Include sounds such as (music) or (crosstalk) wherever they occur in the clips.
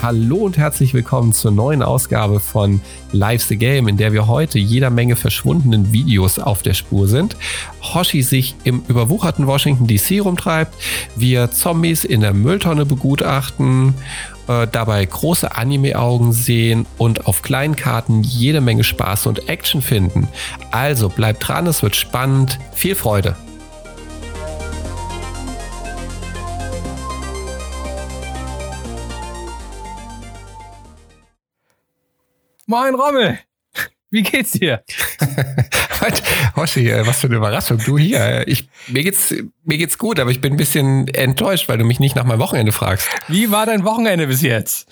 Hallo und herzlich willkommen zur neuen Ausgabe von Live the Game, in der wir heute jeder Menge verschwundenen Videos auf der Spur sind. Hoshi sich im überwucherten Washington DC rumtreibt, wir Zombies in der Mülltonne begutachten, äh, dabei große Anime-Augen sehen und auf kleinen Karten jede Menge Spaß und Action finden. Also bleibt dran, es wird spannend. Viel Freude! Moin Rommel, wie geht's dir? (laughs) Hoshi, äh, was für eine Überraschung. Du hier. Äh, ich, mir, geht's, mir geht's gut, aber ich bin ein bisschen enttäuscht, weil du mich nicht nach meinem Wochenende fragst. Wie war dein Wochenende bis jetzt?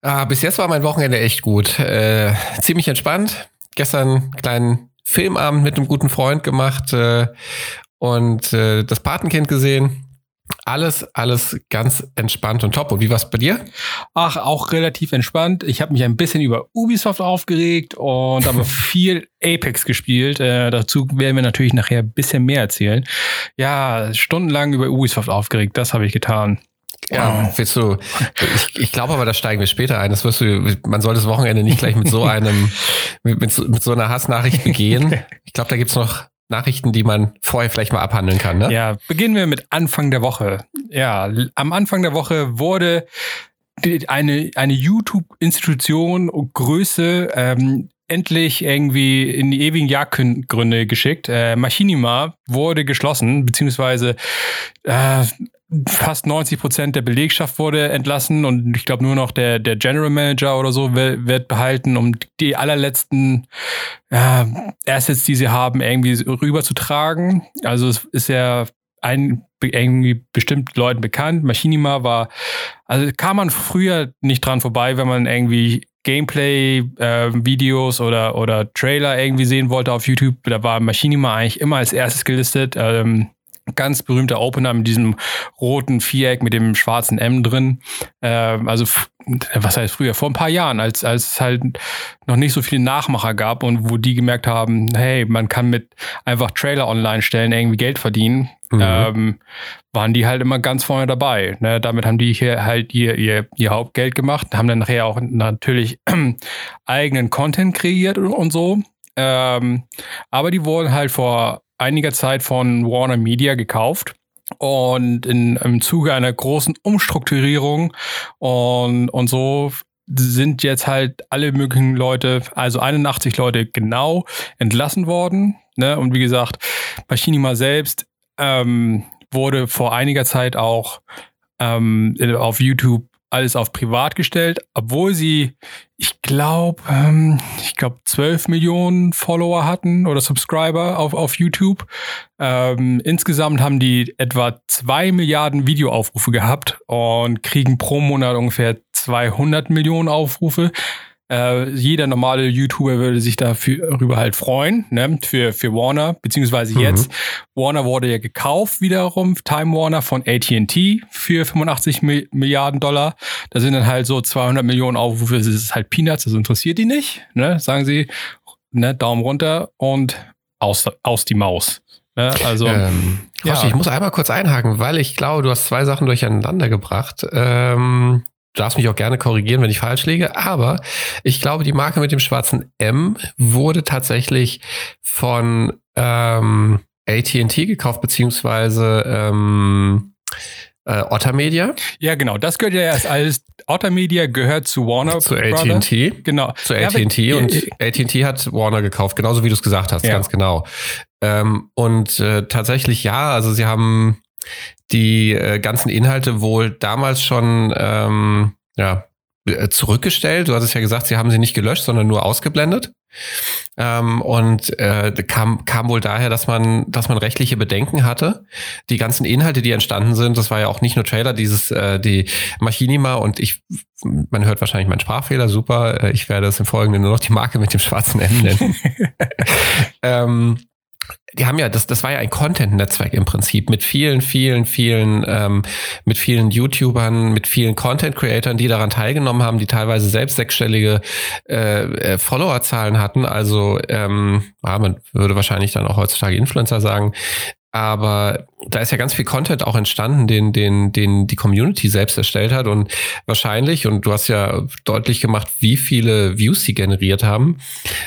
Ah, bis jetzt war mein Wochenende echt gut. Äh, ziemlich entspannt. Gestern einen kleinen Filmabend mit einem guten Freund gemacht äh, und äh, das Patenkind gesehen. Alles, alles ganz entspannt und top. Und wie war es bei dir? Ach, auch relativ entspannt. Ich habe mich ein bisschen über Ubisoft aufgeregt und aber (laughs) viel Apex gespielt. Äh, dazu werden wir natürlich nachher ein bisschen mehr erzählen. Ja, stundenlang über Ubisoft aufgeregt, das habe ich getan. Ja, willst du, ich, ich glaube aber, da steigen wir später ein. Das wirst du, man soll das Wochenende nicht gleich mit so (laughs) einem, mit, mit, so, mit so einer Hassnachricht begehen. (laughs) Ich glaube, da gibt's noch Nachrichten, die man vorher vielleicht mal abhandeln kann. Ne? Ja, beginnen wir mit Anfang der Woche. Ja, am Anfang der Woche wurde eine, eine YouTube-Institution Größe ähm, endlich irgendwie in die ewigen Jagdgründe geschickt. Äh, Machinima wurde geschlossen, beziehungsweise äh, fast 90 Prozent der Belegschaft wurde entlassen und ich glaube nur noch der, der General Manager oder so wird, behalten, um die allerletzten äh, Assets, die sie haben, irgendwie rüberzutragen. Also es ist ja ein, irgendwie bestimmt Leuten bekannt. Machinima war, also kam man früher nicht dran vorbei, wenn man irgendwie Gameplay-Videos äh, oder, oder Trailer irgendwie sehen wollte auf YouTube. Da war Machinima eigentlich immer als erstes gelistet. Ähm, ganz berühmter Opener mit diesem roten Viereck mit dem schwarzen M drin. Äh, also was heißt früher, vor ein paar Jahren, als, als es halt noch nicht so viele Nachmacher gab und wo die gemerkt haben, hey, man kann mit einfach Trailer online stellen, irgendwie Geld verdienen, mhm. ähm, waren die halt immer ganz vorne dabei. Ne? Damit haben die hier halt ihr, ihr, ihr Hauptgeld gemacht, haben dann nachher auch natürlich (clears throat) eigenen Content kreiert und so. Ähm, aber die wurden halt vor einiger Zeit von Warner Media gekauft. Und in, im Zuge einer großen Umstrukturierung und, und so sind jetzt halt alle möglichen Leute, also 81 Leute genau entlassen worden. Ne? Und wie gesagt, Machinima selbst ähm, wurde vor einiger Zeit auch ähm, auf YouTube alles auf privat gestellt, obwohl sie, ich glaube, ähm, ich glaube, 12 Millionen Follower hatten oder Subscriber auf, auf YouTube. Ähm, insgesamt haben die etwa 2 Milliarden Videoaufrufe gehabt und kriegen pro Monat ungefähr 200 Millionen Aufrufe. Äh, jeder normale YouTuber würde sich darüber halt freuen, ne? Für, für Warner, beziehungsweise mhm. jetzt. Warner wurde ja gekauft wiederum, Time Warner von AT&T für 85 Mi Milliarden Dollar. Da sind dann halt so 200 Millionen Aufrufe, das ist halt Peanuts, das interessiert die nicht, ne? Sagen sie, ne? Daumen runter und aus, aus die Maus. Ne? Also, ähm, ja. ich muss einmal kurz einhaken, weil ich glaube, du hast zwei Sachen durcheinander gebracht. Ähm, darfst mich auch gerne korrigieren, wenn ich falsch liege, aber ich glaube, die Marke mit dem schwarzen M wurde tatsächlich von ähm, AT&T gekauft, beziehungsweise ähm, äh, Otter Media. Ja, genau. Das gehört ja erst alles. Otter Media gehört zu Warner. Zu AT&T. Genau. Zu AT&T ja, und AT&T hat Warner gekauft, genauso wie du es gesagt hast, ja. ganz genau. Ähm, und äh, tatsächlich ja, also sie haben die äh, ganzen Inhalte wohl damals schon ähm, ja, äh, zurückgestellt. Du hast es ja gesagt, sie haben sie nicht gelöscht, sondern nur ausgeblendet. Ähm, und äh, kam, kam wohl daher, dass man, dass man rechtliche Bedenken hatte. Die ganzen Inhalte, die entstanden sind, das war ja auch nicht nur Trailer, dieses äh, die Machinima und ich, man hört wahrscheinlich meinen Sprachfehler, super. Äh, ich werde es im Folgenden nur noch die Marke mit dem schwarzen M nennen. (laughs) ähm, die haben ja, das, das war ja ein Content-Netzwerk im Prinzip mit vielen, vielen, vielen, ähm, mit vielen YouTubern, mit vielen Content-Creatern, die daran teilgenommen haben, die teilweise selbst sechsstellige äh, äh, Followerzahlen hatten. Also ähm, ja, man würde wahrscheinlich dann auch heutzutage Influencer sagen. Aber da ist ja ganz viel Content auch entstanden, den, den, den die Community selbst erstellt hat. Und wahrscheinlich, und du hast ja deutlich gemacht, wie viele Views sie generiert haben,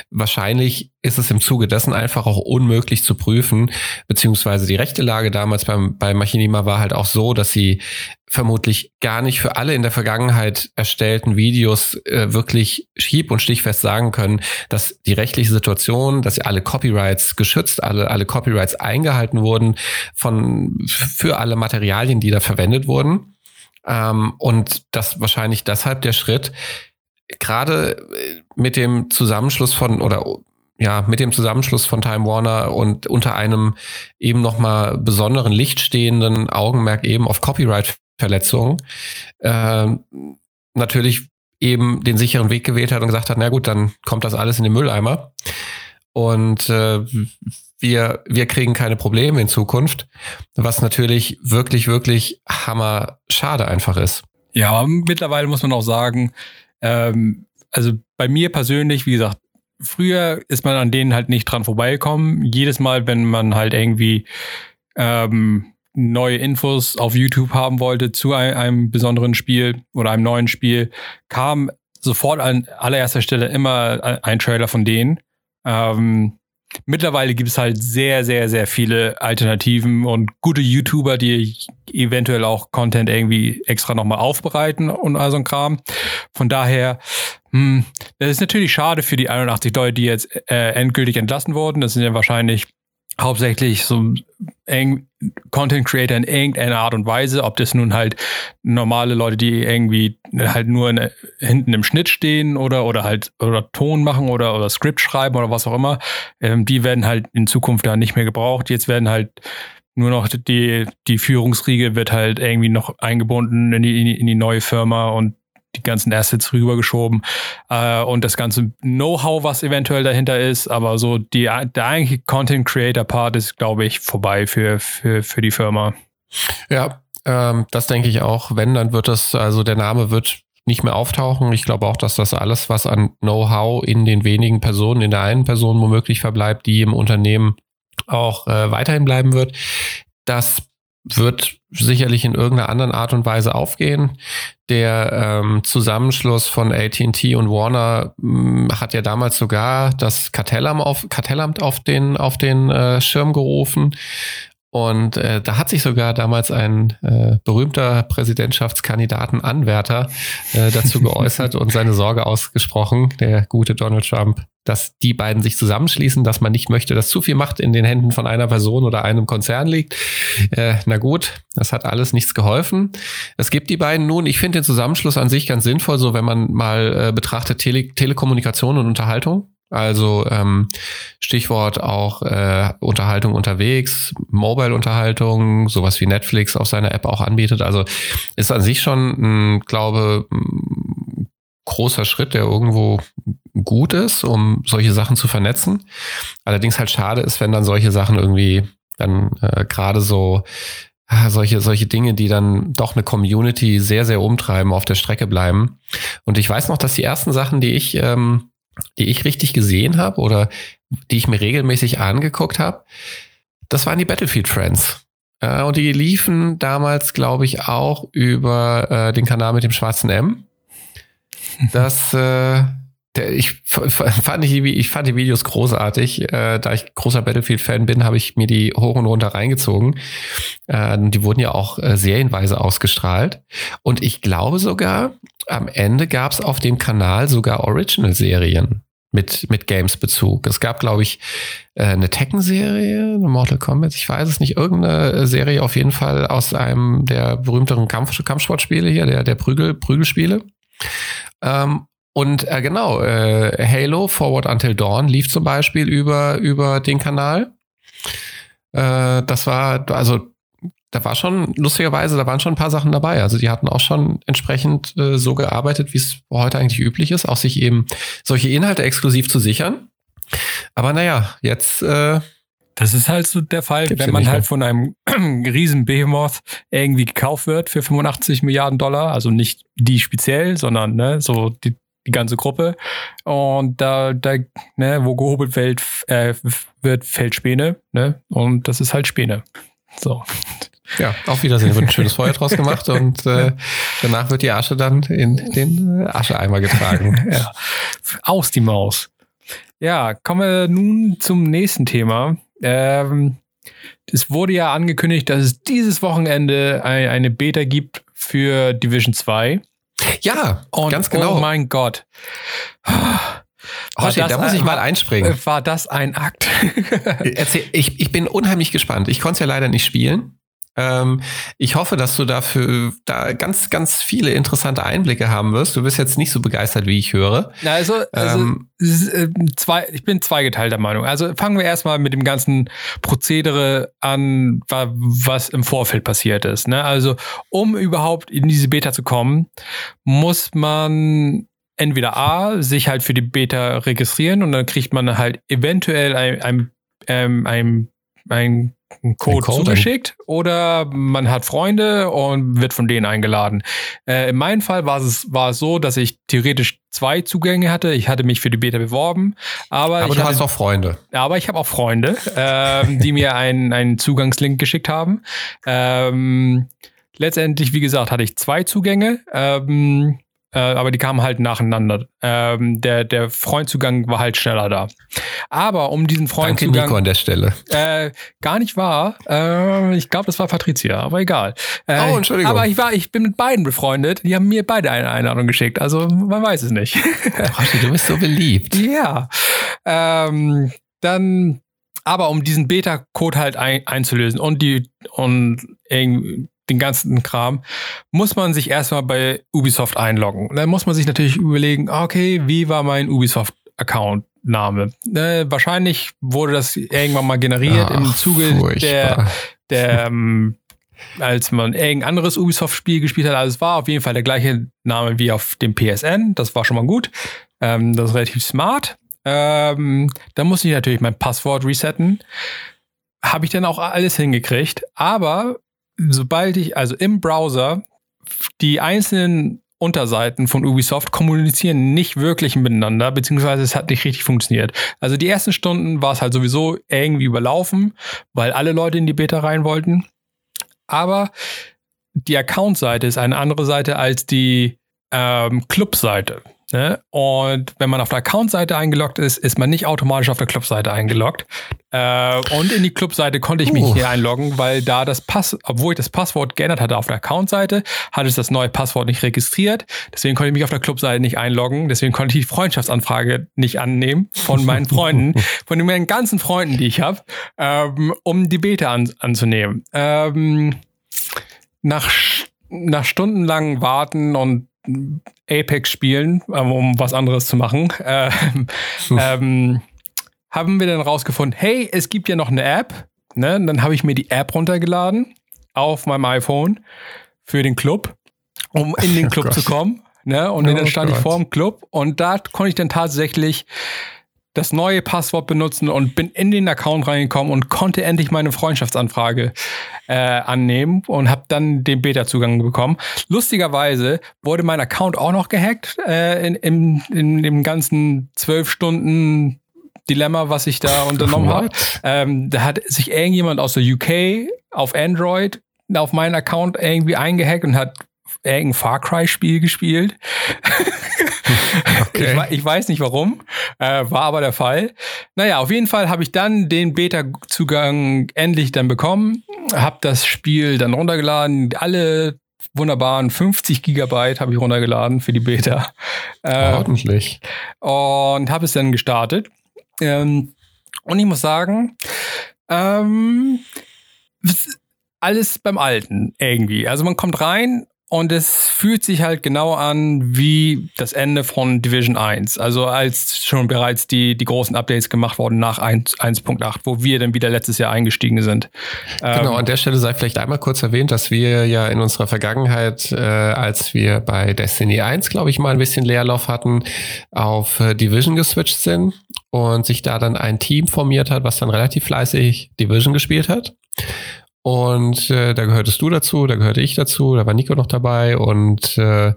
wahrscheinlich ist es im Zuge dessen einfach auch unmöglich zu prüfen, beziehungsweise die rechte Lage damals beim, bei Machinima war halt auch so, dass sie vermutlich gar nicht für alle in der Vergangenheit erstellten Videos äh, wirklich schieb- und stichfest sagen können, dass die rechtliche Situation, dass sie alle Copyrights geschützt, alle, alle Copyrights eingehalten wurden von, für alle Materialien, die da verwendet wurden. Ähm, und das wahrscheinlich deshalb der Schritt, gerade äh, mit dem Zusammenschluss von oder ja, mit dem Zusammenschluss von Time Warner und unter einem eben nochmal besonderen Licht stehenden Augenmerk eben auf Copyright Verletzungen, äh, natürlich eben den sicheren Weg gewählt hat und gesagt hat, na gut, dann kommt das alles in den Mülleimer. Und äh, wir, wir kriegen keine Probleme in Zukunft, was natürlich wirklich, wirklich hammer schade einfach ist. Ja, mittlerweile muss man auch sagen, ähm, also bei mir persönlich, wie gesagt, früher ist man an denen halt nicht dran vorbeigekommen. Jedes Mal, wenn man halt irgendwie ähm, neue Infos auf YouTube haben wollte zu einem, besonderen Spiel oder einem neuen Spiel, kam sofort an allererster Stelle immer ein Trailer von denen. Ähm, mittlerweile gibt es halt sehr, sehr, sehr viele Alternativen und gute YouTuber, die eventuell auch Content irgendwie extra nochmal aufbereiten und all so ein Kram. Von daher, hm, das ist natürlich schade für die 81 Leute, die jetzt äh, endgültig entlassen wurden. Das sind ja wahrscheinlich hauptsächlich so eng Content Creator in irgendeiner Art und Weise, ob das nun halt normale Leute, die irgendwie halt nur in, hinten im Schnitt stehen oder oder halt oder Ton machen oder oder Skript schreiben oder was auch immer, ähm, die werden halt in Zukunft da nicht mehr gebraucht. Jetzt werden halt nur noch die die Führungsriege wird halt irgendwie noch eingebunden in die in die neue Firma und die ganzen Assets rübergeschoben äh, und das ganze Know-how, was eventuell dahinter ist, aber so die, der eigentliche Content Creator Part ist, glaube ich, vorbei für, für, für die Firma. Ja, ähm, das denke ich auch. Wenn, dann wird das, also der Name wird nicht mehr auftauchen. Ich glaube auch, dass das alles, was an Know-how in den wenigen Personen, in der einen Person womöglich verbleibt, die im Unternehmen auch äh, weiterhin bleiben wird. Das wird sicherlich in irgendeiner anderen Art und Weise aufgehen. Der ähm, Zusammenschluss von AT&T und Warner mh, hm, hat ja damals sogar das Kartellamt auf, Kartellamt auf den, auf den äh, Schirm gerufen. Und äh, da hat sich sogar damals ein äh, berühmter Präsidentschaftskandidatenanwärter äh, dazu (laughs) geäußert und seine Sorge ausgesprochen, der gute Donald Trump, dass die beiden sich zusammenschließen, dass man nicht möchte, dass zu viel Macht in den Händen von einer Person oder einem Konzern liegt. Äh, na gut, das hat alles nichts geholfen. Es gibt die beiden nun. Ich finde den Zusammenschluss an sich ganz sinnvoll, so wenn man mal äh, betrachtet Tele Telekommunikation und Unterhaltung. Also ähm, Stichwort auch äh, Unterhaltung unterwegs, Mobile-Unterhaltung, sowas wie Netflix auf seiner App auch anbietet. Also ist an sich schon, ein, glaube ein großer Schritt, der irgendwo gut ist, um solche Sachen zu vernetzen. Allerdings halt schade ist, wenn dann solche Sachen irgendwie dann äh, gerade so äh, solche, solche Dinge, die dann doch eine Community sehr, sehr umtreiben, auf der Strecke bleiben. Und ich weiß noch, dass die ersten Sachen, die ich ähm, die ich richtig gesehen habe oder die ich mir regelmäßig angeguckt habe, das waren die Battlefield Friends. Äh, und die liefen damals, glaube ich, auch über äh, den Kanal mit dem schwarzen M. (laughs) Das, äh, ich, fand ich, ich fand die Videos großartig. Äh, da ich großer Battlefield-Fan bin, habe ich mir die hoch und runter reingezogen. Äh, die wurden ja auch äh, serienweise ausgestrahlt. Und ich glaube sogar, am Ende gab es auf dem Kanal sogar Original-Serien mit, mit Games-Bezug. Es gab, glaube ich, äh, eine Tekken-Serie, eine Mortal Kombat, ich weiß es nicht, irgendeine Serie auf jeden Fall aus einem der berühmteren Kampf Kampfsportspiele hier, der, der Prügel, Prügelspiele. Ähm, und äh, genau, äh, Halo Forward Until Dawn lief zum Beispiel über, über den Kanal. Äh, das war, also da war schon, lustigerweise, da waren schon ein paar Sachen dabei. Also die hatten auch schon entsprechend äh, so gearbeitet, wie es heute eigentlich üblich ist, auch sich eben solche Inhalte exklusiv zu sichern. Aber naja, jetzt. Äh, das ist halt so der Fall, wenn man halt von einem (clears throat) riesen Behemoth irgendwie gekauft wird für 85 Milliarden Dollar. Also nicht die speziell, sondern ne, so die, die ganze Gruppe. Und da, da ne, wo gehobelt wird, äh, wird, fällt Späne. Ne? Und das ist halt Späne. So. Ja, auf Wiedersehen. Wird ein schönes Feuer draus gemacht (laughs) und äh, danach wird die Asche dann in den äh, Ascheeimer getragen. (laughs) ja. Aus die Maus. Ja, kommen wir nun zum nächsten Thema. Ähm, es wurde ja angekündigt, dass es dieses Wochenende ein, eine Beta gibt für Division 2. Ja, und, ganz genau. Oh mein Gott. Oh, da muss ich mal einspringen. War das ein Akt? Erzähl, ich, ich bin unheimlich gespannt. Ich konnte es ja leider nicht spielen. Ähm, ich hoffe, dass du dafür da ganz, ganz viele interessante Einblicke haben wirst. Du bist jetzt nicht so begeistert, wie ich höre. Na, also, also ähm, äh, zwei, ich bin zweigeteilter Meinung. Also fangen wir erstmal mit dem ganzen Prozedere an, was im Vorfeld passiert ist. Ne? Also, um überhaupt in diese Beta zu kommen, muss man entweder A, sich halt für die Beta registrieren und dann kriegt man halt eventuell ein, ein, ähm, ein, ein einen Code, Code zugeschickt oder man hat Freunde und wird von denen eingeladen. Äh, in meinem Fall war es, war es so, dass ich theoretisch zwei Zugänge hatte. Ich hatte mich für die Beta beworben, aber, aber du hatte, hast auch Freunde. Aber ich habe auch Freunde, ähm, die mir einen, einen Zugangslink geschickt haben. Ähm, letztendlich, wie gesagt, hatte ich zwei Zugänge. Ähm, äh, aber die kamen halt nacheinander. Ähm, der, der Freundzugang war halt schneller da. Aber um diesen Freundzugang. Danke Nico an der Stelle. Äh, gar nicht wahr. Äh, ich glaube, das war Patricia, aber egal. Äh, oh, Entschuldigung. Aber ich war, ich bin mit beiden befreundet. Die haben mir beide eine Einladung geschickt. Also man weiß es nicht. Roshi, du bist so beliebt. ja. Ähm, dann, aber um diesen Beta-Code halt ein, einzulösen und die und den ganzen Kram, muss man sich erstmal bei Ubisoft einloggen. dann muss man sich natürlich überlegen, okay, wie war mein Ubisoft-Account? Name. Äh, wahrscheinlich wurde das irgendwann mal generiert Ach, im Zuge furchtbar. der, der ähm, als man irgendein anderes Ubisoft-Spiel gespielt hat. Also es war auf jeden Fall der gleiche Name wie auf dem PSN. Das war schon mal gut. Ähm, das ist relativ smart. Ähm, da muss ich natürlich mein Passwort resetten. Habe ich dann auch alles hingekriegt. Aber sobald ich, also im Browser, die einzelnen Unterseiten von Ubisoft kommunizieren nicht wirklich miteinander, beziehungsweise es hat nicht richtig funktioniert. Also die ersten Stunden war es halt sowieso irgendwie überlaufen, weil alle Leute in die Beta rein wollten. Aber die Account-Seite ist eine andere Seite als die ähm, Club-Seite. Ne? Und wenn man auf der Account-Seite eingeloggt ist, ist man nicht automatisch auf der Club-Seite eingeloggt. Äh, und in die Club-Seite konnte ich mich uh. hier einloggen, weil da das Pass, obwohl ich das Passwort geändert hatte auf der Account-Seite, hat es das neue Passwort nicht registriert. Deswegen konnte ich mich auf der Club-Seite nicht einloggen. Deswegen konnte ich die Freundschaftsanfrage nicht annehmen von meinen Freunden, (laughs) von meinen ganzen Freunden, die ich habe, ähm, um die Beta an, anzunehmen. Ähm, nach, nach stundenlangen Warten und Apex spielen, ähm, um was anderes zu machen, (laughs) äh, ähm, haben wir dann rausgefunden, hey, es gibt ja noch eine App. Ne? Und dann habe ich mir die App runtergeladen auf meinem iPhone für den Club, um in den Club oh zu kommen. Ne? Und oh dann stand Gott. ich vor dem Club und da konnte ich dann tatsächlich das neue Passwort benutzen und bin in den Account reingekommen und konnte endlich meine Freundschaftsanfrage äh, annehmen und habe dann den Beta-Zugang bekommen. Lustigerweise wurde mein Account auch noch gehackt äh, in, in, in dem ganzen zwölf Stunden Dilemma, was ich da unternommen habe. Ähm, da hat sich irgendjemand aus der UK auf Android auf meinen Account irgendwie eingehackt und hat irgendein Far Cry-Spiel gespielt. (laughs) Okay. Ich, ich, weiß nicht warum, äh, war aber der Fall. Naja, auf jeden Fall habe ich dann den Beta-Zugang endlich dann bekommen, habe das Spiel dann runtergeladen, alle wunderbaren 50 Gigabyte habe ich runtergeladen für die Beta. Äh, Ordentlich. Und habe es dann gestartet. Ähm, und ich muss sagen, ähm, alles beim Alten irgendwie. Also man kommt rein und es fühlt sich halt genau an wie das Ende von Division 1. Also als schon bereits die, die großen Updates gemacht wurden nach 1.8, wo wir dann wieder letztes Jahr eingestiegen sind. Genau, ähm, an der Stelle sei vielleicht einmal kurz erwähnt, dass wir ja in unserer Vergangenheit, äh, als wir bei Destiny 1, glaube ich, mal ein bisschen Leerlauf hatten, auf äh, Division geswitcht sind und sich da dann ein Team formiert hat, was dann relativ fleißig Division gespielt hat. Und äh, da gehörtest du dazu, da gehörte ich dazu, da war Nico noch dabei und äh,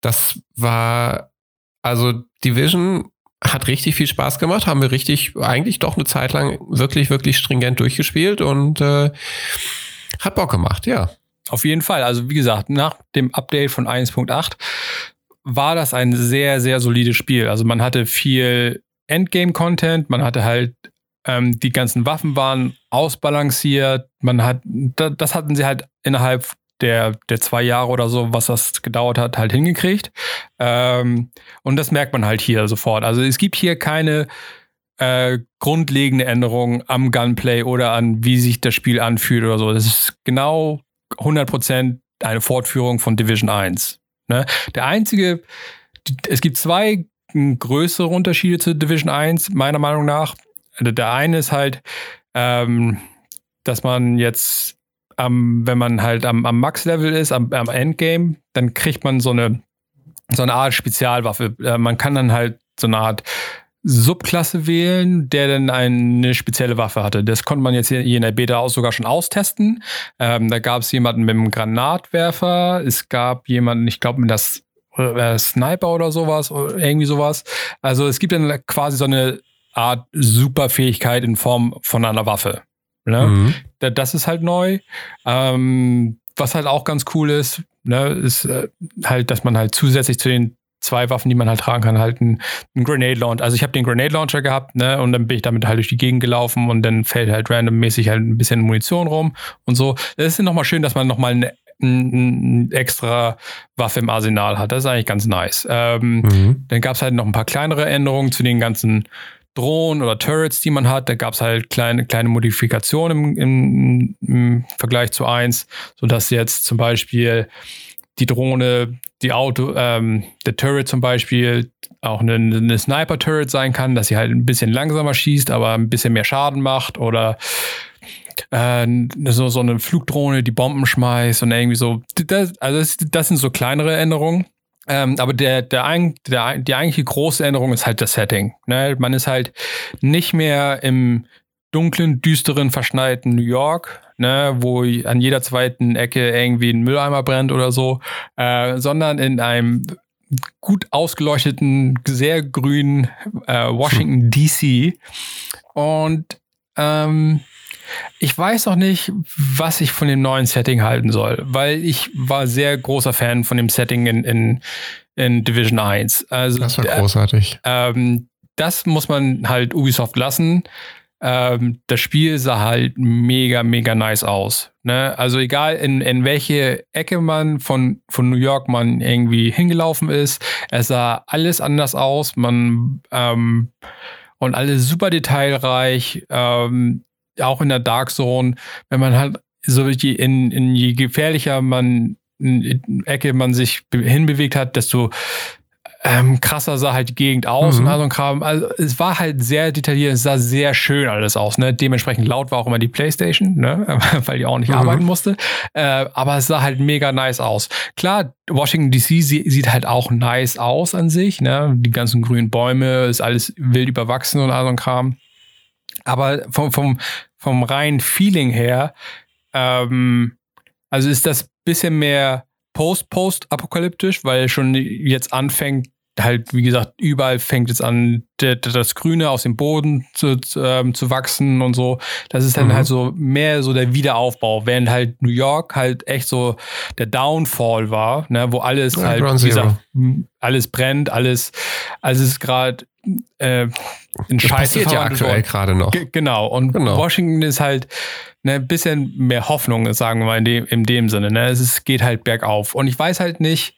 das war, also Division hat richtig viel Spaß gemacht, haben wir richtig, eigentlich doch eine Zeit lang wirklich, wirklich stringent durchgespielt und äh, hat Bock gemacht, ja. Auf jeden Fall. Also wie gesagt, nach dem Update von 1.8 war das ein sehr, sehr solides Spiel. Also man hatte viel Endgame-Content, man hatte halt ähm, die ganzen Waffen waren ausbalanciert, man hat, das hatten sie halt innerhalb der, der zwei Jahre oder so, was das gedauert hat, halt hingekriegt. Ähm, und das merkt man halt hier sofort. Also es gibt hier keine äh, grundlegende Änderung am Gunplay oder an wie sich das Spiel anfühlt oder so. Das ist genau 100% eine Fortführung von Division 1. Ne? Der einzige, es gibt zwei größere Unterschiede zu Division 1, meiner Meinung nach. Der eine ist halt, ähm, dass man jetzt, ähm, wenn man halt am, am Max-Level ist, am, am, Endgame, dann kriegt man so eine, so eine Art Spezialwaffe. Äh, man kann dann halt so eine Art Subklasse wählen, der dann eine spezielle Waffe hatte. Das konnte man jetzt hier in der Beta auch sogar schon austesten. Ähm, da gab es jemanden mit einem Granatwerfer, es gab jemanden, ich glaube, mit das äh, Sniper oder sowas, oder irgendwie sowas. Also es gibt dann quasi so eine Art Superfähigkeit in Form von einer Waffe. Ne? Mhm. Das ist halt neu. Ähm, was halt auch ganz cool ist, ne, ist äh, halt, dass man halt zusätzlich zu den zwei Waffen, die man halt tragen kann, halt ein, ein Grenade Launcher. Also ich habe den Grenade Launcher gehabt, ne, und dann bin ich damit halt durch die Gegend gelaufen und dann fällt halt randommäßig halt ein bisschen Munition rum und so. Das ist nochmal schön, dass man nochmal eine eine extra Waffe im Arsenal hat. Das ist eigentlich ganz nice. Ähm, mhm. Dann gab es halt noch ein paar kleinere Änderungen zu den ganzen Drohnen oder Turrets, die man hat. Da gab es halt kleine, kleine Modifikationen im, im, im Vergleich zu eins, sodass jetzt zum Beispiel die Drohne, die Auto, ähm, der Turret zum Beispiel auch eine, eine Sniper-Turret sein kann, dass sie halt ein bisschen langsamer schießt, aber ein bisschen mehr Schaden macht oder äh, so, so eine Flugdrohne, die Bomben schmeißt und irgendwie so. Das, also das, das sind so kleinere Änderungen. Ähm, aber der, der, der, die eigentliche große Änderung ist halt das Setting. Ne? Man ist halt nicht mehr im dunklen, düsteren, verschneiten New York, ne, wo an jeder zweiten Ecke irgendwie ein Mülleimer brennt oder so, äh, sondern in einem gut ausgeleuchteten, sehr grünen äh, Washington DC. Und ähm, ich weiß noch nicht, was ich von dem neuen Setting halten soll, weil ich war sehr großer Fan von dem Setting in, in, in Division 1. Also, das war großartig. Äh, ähm, das muss man halt Ubisoft lassen. Ähm, das Spiel sah halt mega, mega nice aus. Ne? Also egal in, in welche Ecke man von, von New York man irgendwie hingelaufen ist, es sah alles anders aus. Man ähm, und alles super detailreich. Ähm, auch in der Dark Zone, wenn man halt so je, in, in je gefährlicher man in Ecke man sich hinbewegt hat, desto ähm, krasser sah halt die Gegend aus mhm. und all so ein Kram. Also es war halt sehr detailliert, es sah sehr schön alles aus. Ne? Dementsprechend laut war auch immer die Playstation, ne? (laughs) weil die auch nicht mhm. arbeiten musste. Äh, aber es sah halt mega nice aus. Klar, Washington DC sieht halt auch nice aus an sich. Ne? Die ganzen grünen Bäume, ist alles wild überwachsen und all so ein Kram. Aber vom, vom, vom reinen Feeling her, ähm, also ist das bisschen mehr post-post-apokalyptisch, weil schon jetzt anfängt, halt, wie gesagt, überall fängt es an, das Grüne aus dem Boden zu, zu, ähm, zu wachsen und so. Das ist dann mhm. halt so mehr so der Wiederaufbau, während halt New York halt echt so der Downfall war, ne, wo alles ja, halt, wie gesagt, alles brennt, alles, alles ist gerade äh, in das Scheiße passiert ja aktuell gerade noch. G genau. Und genau. Washington ist halt ne, ein bisschen mehr Hoffnung, sagen wir mal in dem, in dem Sinne. Ne? Es ist, geht halt bergauf. Und ich weiß halt nicht,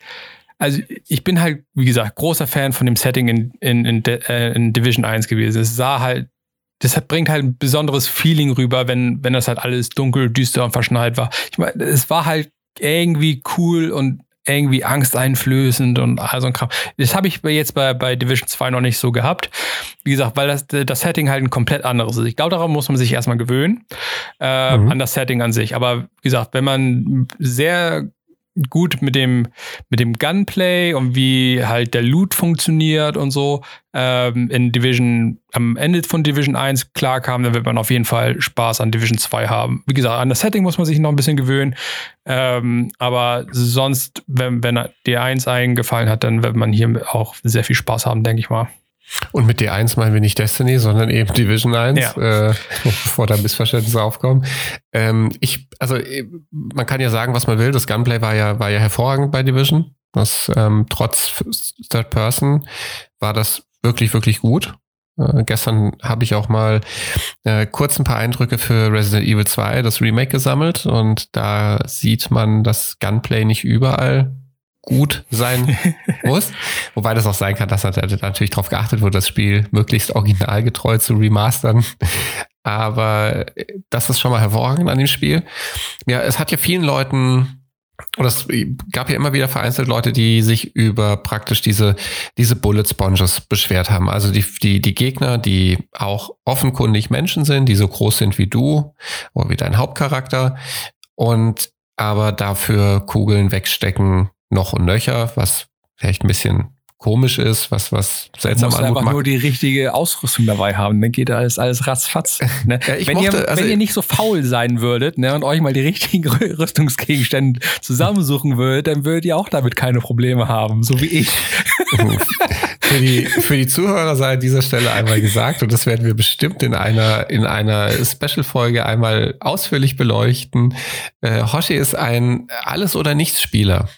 also ich bin halt, wie gesagt, großer Fan von dem Setting in, in, in, De, äh, in Division 1 gewesen. Es sah halt, das bringt halt ein besonderes Feeling rüber, wenn, wenn das halt alles dunkel, düster und verschneit war. Ich meine, es war halt irgendwie cool und irgendwie angsteinflößend und all so ein Kram. Das habe ich jetzt bei, bei Division 2 noch nicht so gehabt. Wie gesagt, weil das, das Setting halt ein komplett anderes ist. Ich glaube, daran muss man sich erstmal gewöhnen, äh, mhm. an das Setting an sich. Aber wie gesagt, wenn man sehr gut mit dem, mit dem Gunplay und wie halt der Loot funktioniert und so ähm, in Division, am Ende von Division 1 klar kam, dann wird man auf jeden Fall Spaß an Division 2 haben. Wie gesagt, an das Setting muss man sich noch ein bisschen gewöhnen. Ähm, aber sonst, wenn, wenn die 1 eingefallen hat, dann wird man hier auch sehr viel Spaß haben, denke ich mal. Und mit D1 meinen wir nicht Destiny, sondern eben Division 1, ja. äh, (laughs) bevor da Missverständnisse aufkommen. Ähm, ich, also äh, man kann ja sagen, was man will. Das Gunplay war ja, war ja hervorragend bei Division. Das ähm, trotz Third Person war das wirklich, wirklich gut. Äh, gestern habe ich auch mal äh, kurz ein paar Eindrücke für Resident Evil 2, das Remake, gesammelt und da sieht man das Gunplay nicht überall gut sein (laughs) muss. Wobei das auch sein kann, dass natürlich darauf geachtet wird, das Spiel möglichst originalgetreu zu remastern. Aber das ist schon mal hervorragend an dem Spiel. Ja, es hat ja vielen Leuten und es gab ja immer wieder vereinzelt Leute, die sich über praktisch diese, diese Bullet Sponges beschwert haben. Also die, die, die Gegner, die auch offenkundig Menschen sind, die so groß sind wie du oder wie dein Hauptcharakter und aber dafür Kugeln wegstecken noch und nöcher, was vielleicht ein bisschen komisch ist, was, was seltsam anmutet. einfach macht. nur die richtige Ausrüstung dabei haben, dann geht alles, alles ratzfatz. (laughs) Ne? ja, wenn, mochte, ihr, also wenn ihr nicht so faul sein würdet ne, und euch mal die richtigen (laughs) Rüstungsgegenstände zusammensuchen würdet, dann würdet ihr auch damit keine Probleme haben, so wie ich. für, die, für die Zuhörer sei an dieser Stelle einmal gesagt, und das werden wir bestimmt in einer, in einer Special-Folge einmal ausführlich beleuchten. Äh, Hoshi ist ein Alles- oder Nichts-Spieler.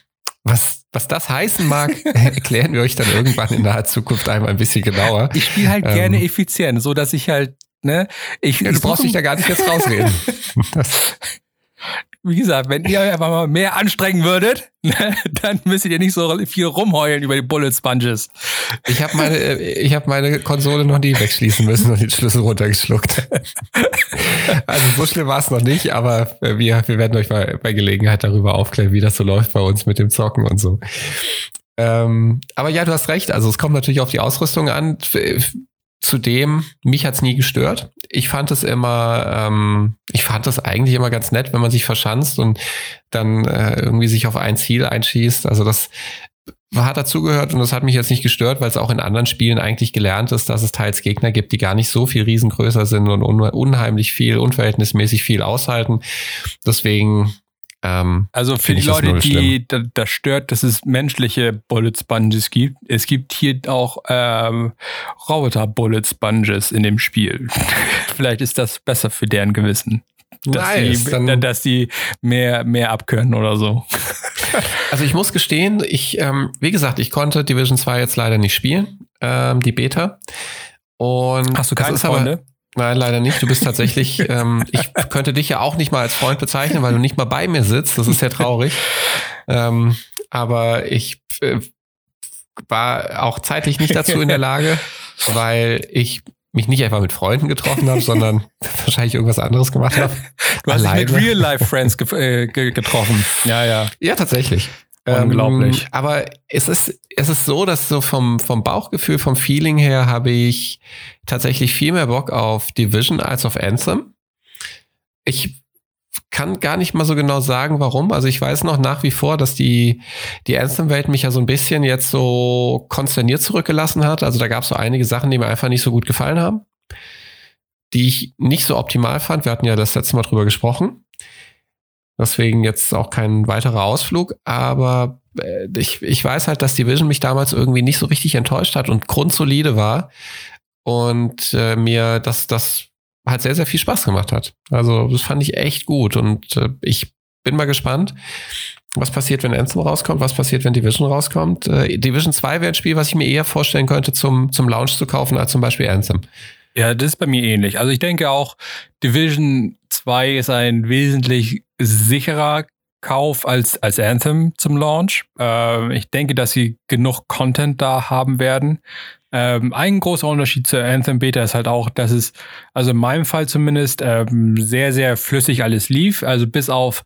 Was, was das heißen mag, (laughs) (laughs) erklären wir euch dann irgendwann in naher Zukunft einmal ein bisschen genauer. Ich spiele halt ähm, gerne effizient, so dass ich halt, ne, ich. Ja, du brauchst dich da gar nicht jetzt rausreden. (laughs) Das, wie gesagt, wenn ihr einfach mal mehr anstrengen würdet, ne, dann müsstet ihr nicht so viel rumheulen über die Bullet Sponges. Ich habe meine, äh, ich habe meine Konsole noch nie wegschließen müssen und den Schlüssel runtergeschluckt. (laughs) Also so schlimm war es noch nicht, aber wir, wir werden euch mal bei Gelegenheit darüber aufklären, wie das so läuft bei uns mit dem Zocken und so. Ähm, aber ja, du hast recht. Also es kommt natürlich auf die Ausrüstung an. Zudem, mich hat's nie gestört. Ich fand es immer, ähm, ich fand es eigentlich immer ganz nett, wenn man sich verschanzt und dann äh, irgendwie sich auf ein Ziel einschießt. Also das hat dazugehört und das hat mich jetzt nicht gestört, weil es auch in anderen Spielen eigentlich gelernt ist, dass es teils Gegner gibt, die gar nicht so viel riesengrößer sind und unheimlich viel, unverhältnismäßig viel aushalten. Deswegen ähm, also für die Leute, die da, da, stört, dass es menschliche Bullet Sponges gibt, es gibt hier auch ähm, Roboter Bullet Sponges in dem Spiel. (laughs) Vielleicht ist das besser für deren Gewissen. Dass, nice, die, dass die mehr, mehr abkönnen oder so. (laughs) Also ich muss gestehen, ich, ähm, wie gesagt, ich konnte Division 2 jetzt leider nicht spielen, ähm, die Beta. Und Hast du keine Freunde? Aber, Nein, leider nicht. Du bist tatsächlich, (laughs) ähm, ich könnte dich ja auch nicht mal als Freund bezeichnen, weil du nicht mal bei mir sitzt. Das ist ja traurig. (laughs) ähm, aber ich äh, war auch zeitlich nicht dazu in der Lage, weil ich mich nicht einfach mit Freunden getroffen habe, sondern (laughs) wahrscheinlich irgendwas anderes gemacht habe. Du hast dich mit Real-Life-Friends ge äh, getroffen. Ja, ja. Ja, tatsächlich. Unglaublich. Ähm, aber es ist, es ist so, dass so vom, vom Bauchgefühl, vom Feeling her habe ich tatsächlich viel mehr Bock auf Division als auf Anthem. Ich kann gar nicht mal so genau sagen, warum. Also ich weiß noch nach wie vor, dass die, die Anthem-Welt mich ja so ein bisschen jetzt so konsterniert zurückgelassen hat. Also da gab es so einige Sachen, die mir einfach nicht so gut gefallen haben, die ich nicht so optimal fand. Wir hatten ja das letzte Mal drüber gesprochen. Deswegen jetzt auch kein weiterer Ausflug, aber äh, ich, ich weiß halt, dass Division mich damals irgendwie nicht so richtig enttäuscht hat und grundsolide war und äh, mir das, das halt sehr, sehr viel Spaß gemacht hat. Also das fand ich echt gut und äh, ich bin mal gespannt, was passiert, wenn Anthem rauskommt, was passiert, wenn Division rauskommt. Äh, Division 2 wäre ein Spiel, was ich mir eher vorstellen könnte, zum, zum Launch zu kaufen, als zum Beispiel Anthem. Ja, das ist bei mir ähnlich. Also ich denke auch, Division 2 ist ein wesentlich sicherer Kauf als, als Anthem zum Launch. Ähm, ich denke, dass sie genug Content da haben werden. Ähm, ein großer Unterschied zur Anthem Beta ist halt auch, dass es, also in meinem Fall zumindest, ähm, sehr, sehr flüssig alles lief. Also bis auf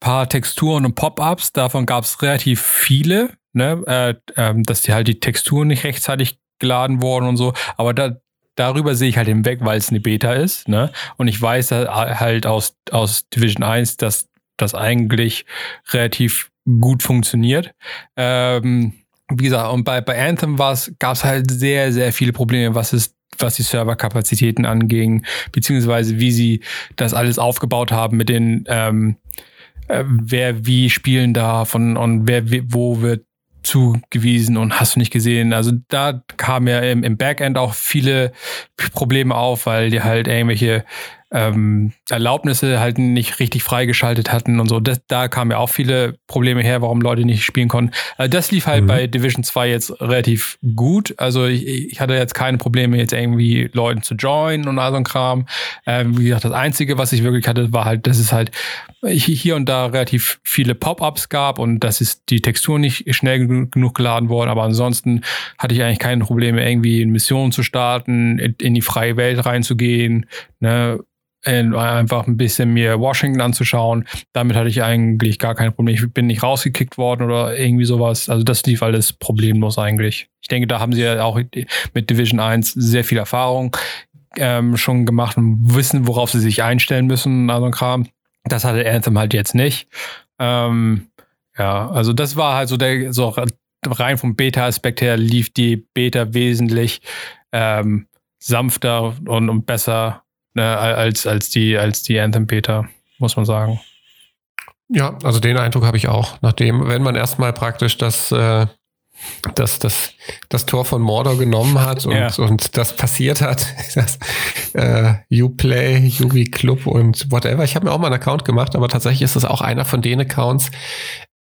paar Texturen und Pop-ups, davon gab es relativ viele, ne? Äh, ähm, dass die halt die Texturen nicht rechtzeitig geladen wurden und so. Aber da, darüber sehe ich halt hinweg, weil es eine Beta ist. Ne? Und ich weiß halt aus, aus Division 1, dass das eigentlich relativ gut funktioniert. Ähm, wie gesagt, und bei, bei Anthem gab es halt sehr, sehr viele Probleme, was es was die Serverkapazitäten anging, beziehungsweise wie sie das alles aufgebaut haben mit den, ähm, äh, wer wie spielen darf und, und wer wo wird zugewiesen und hast du nicht gesehen. Also da kamen ja im, im Backend auch viele Probleme auf, weil die halt irgendwelche ähm, Erlaubnisse halt nicht richtig freigeschaltet hatten und so. Das, da kamen ja auch viele Probleme her, warum Leute nicht spielen konnten. Also das lief halt mhm. bei Division 2 jetzt relativ gut. Also ich, ich, hatte jetzt keine Probleme, jetzt irgendwie Leuten zu joinen und all so ein Kram. Ähm, wie gesagt, das Einzige, was ich wirklich hatte, war halt, dass es halt hier und da relativ viele Pop-ups gab und dass es die Textur nicht schnell genug geladen wurden. Aber ansonsten hatte ich eigentlich keine Probleme, irgendwie in Missionen zu starten, in die freie Welt reinzugehen. Ne? Einfach ein bisschen mir Washington anzuschauen. Damit hatte ich eigentlich gar kein Problem. Ich bin nicht rausgekickt worden oder irgendwie sowas. Also das lief alles problemlos eigentlich. Ich denke, da haben sie ja auch mit Division 1 sehr viel Erfahrung ähm, schon gemacht und wissen, worauf sie sich einstellen müssen, also Kram. Das hatte Anthem halt jetzt nicht. Ähm, ja, also das war halt so der, so rein vom Beta-Aspekt her lief die Beta wesentlich ähm, sanfter und, und besser ne, als, als die, als die Anthem Beta, muss man sagen. Ja, also den Eindruck habe ich auch. Nachdem, wenn man erstmal praktisch das, äh, das, das, das Tor von Mordor genommen hat und, ja. und das passiert hat, (laughs) das äh, Uplay, Ubi Club und whatever. Ich habe mir auch mal einen Account gemacht, aber tatsächlich ist das auch einer von den Accounts,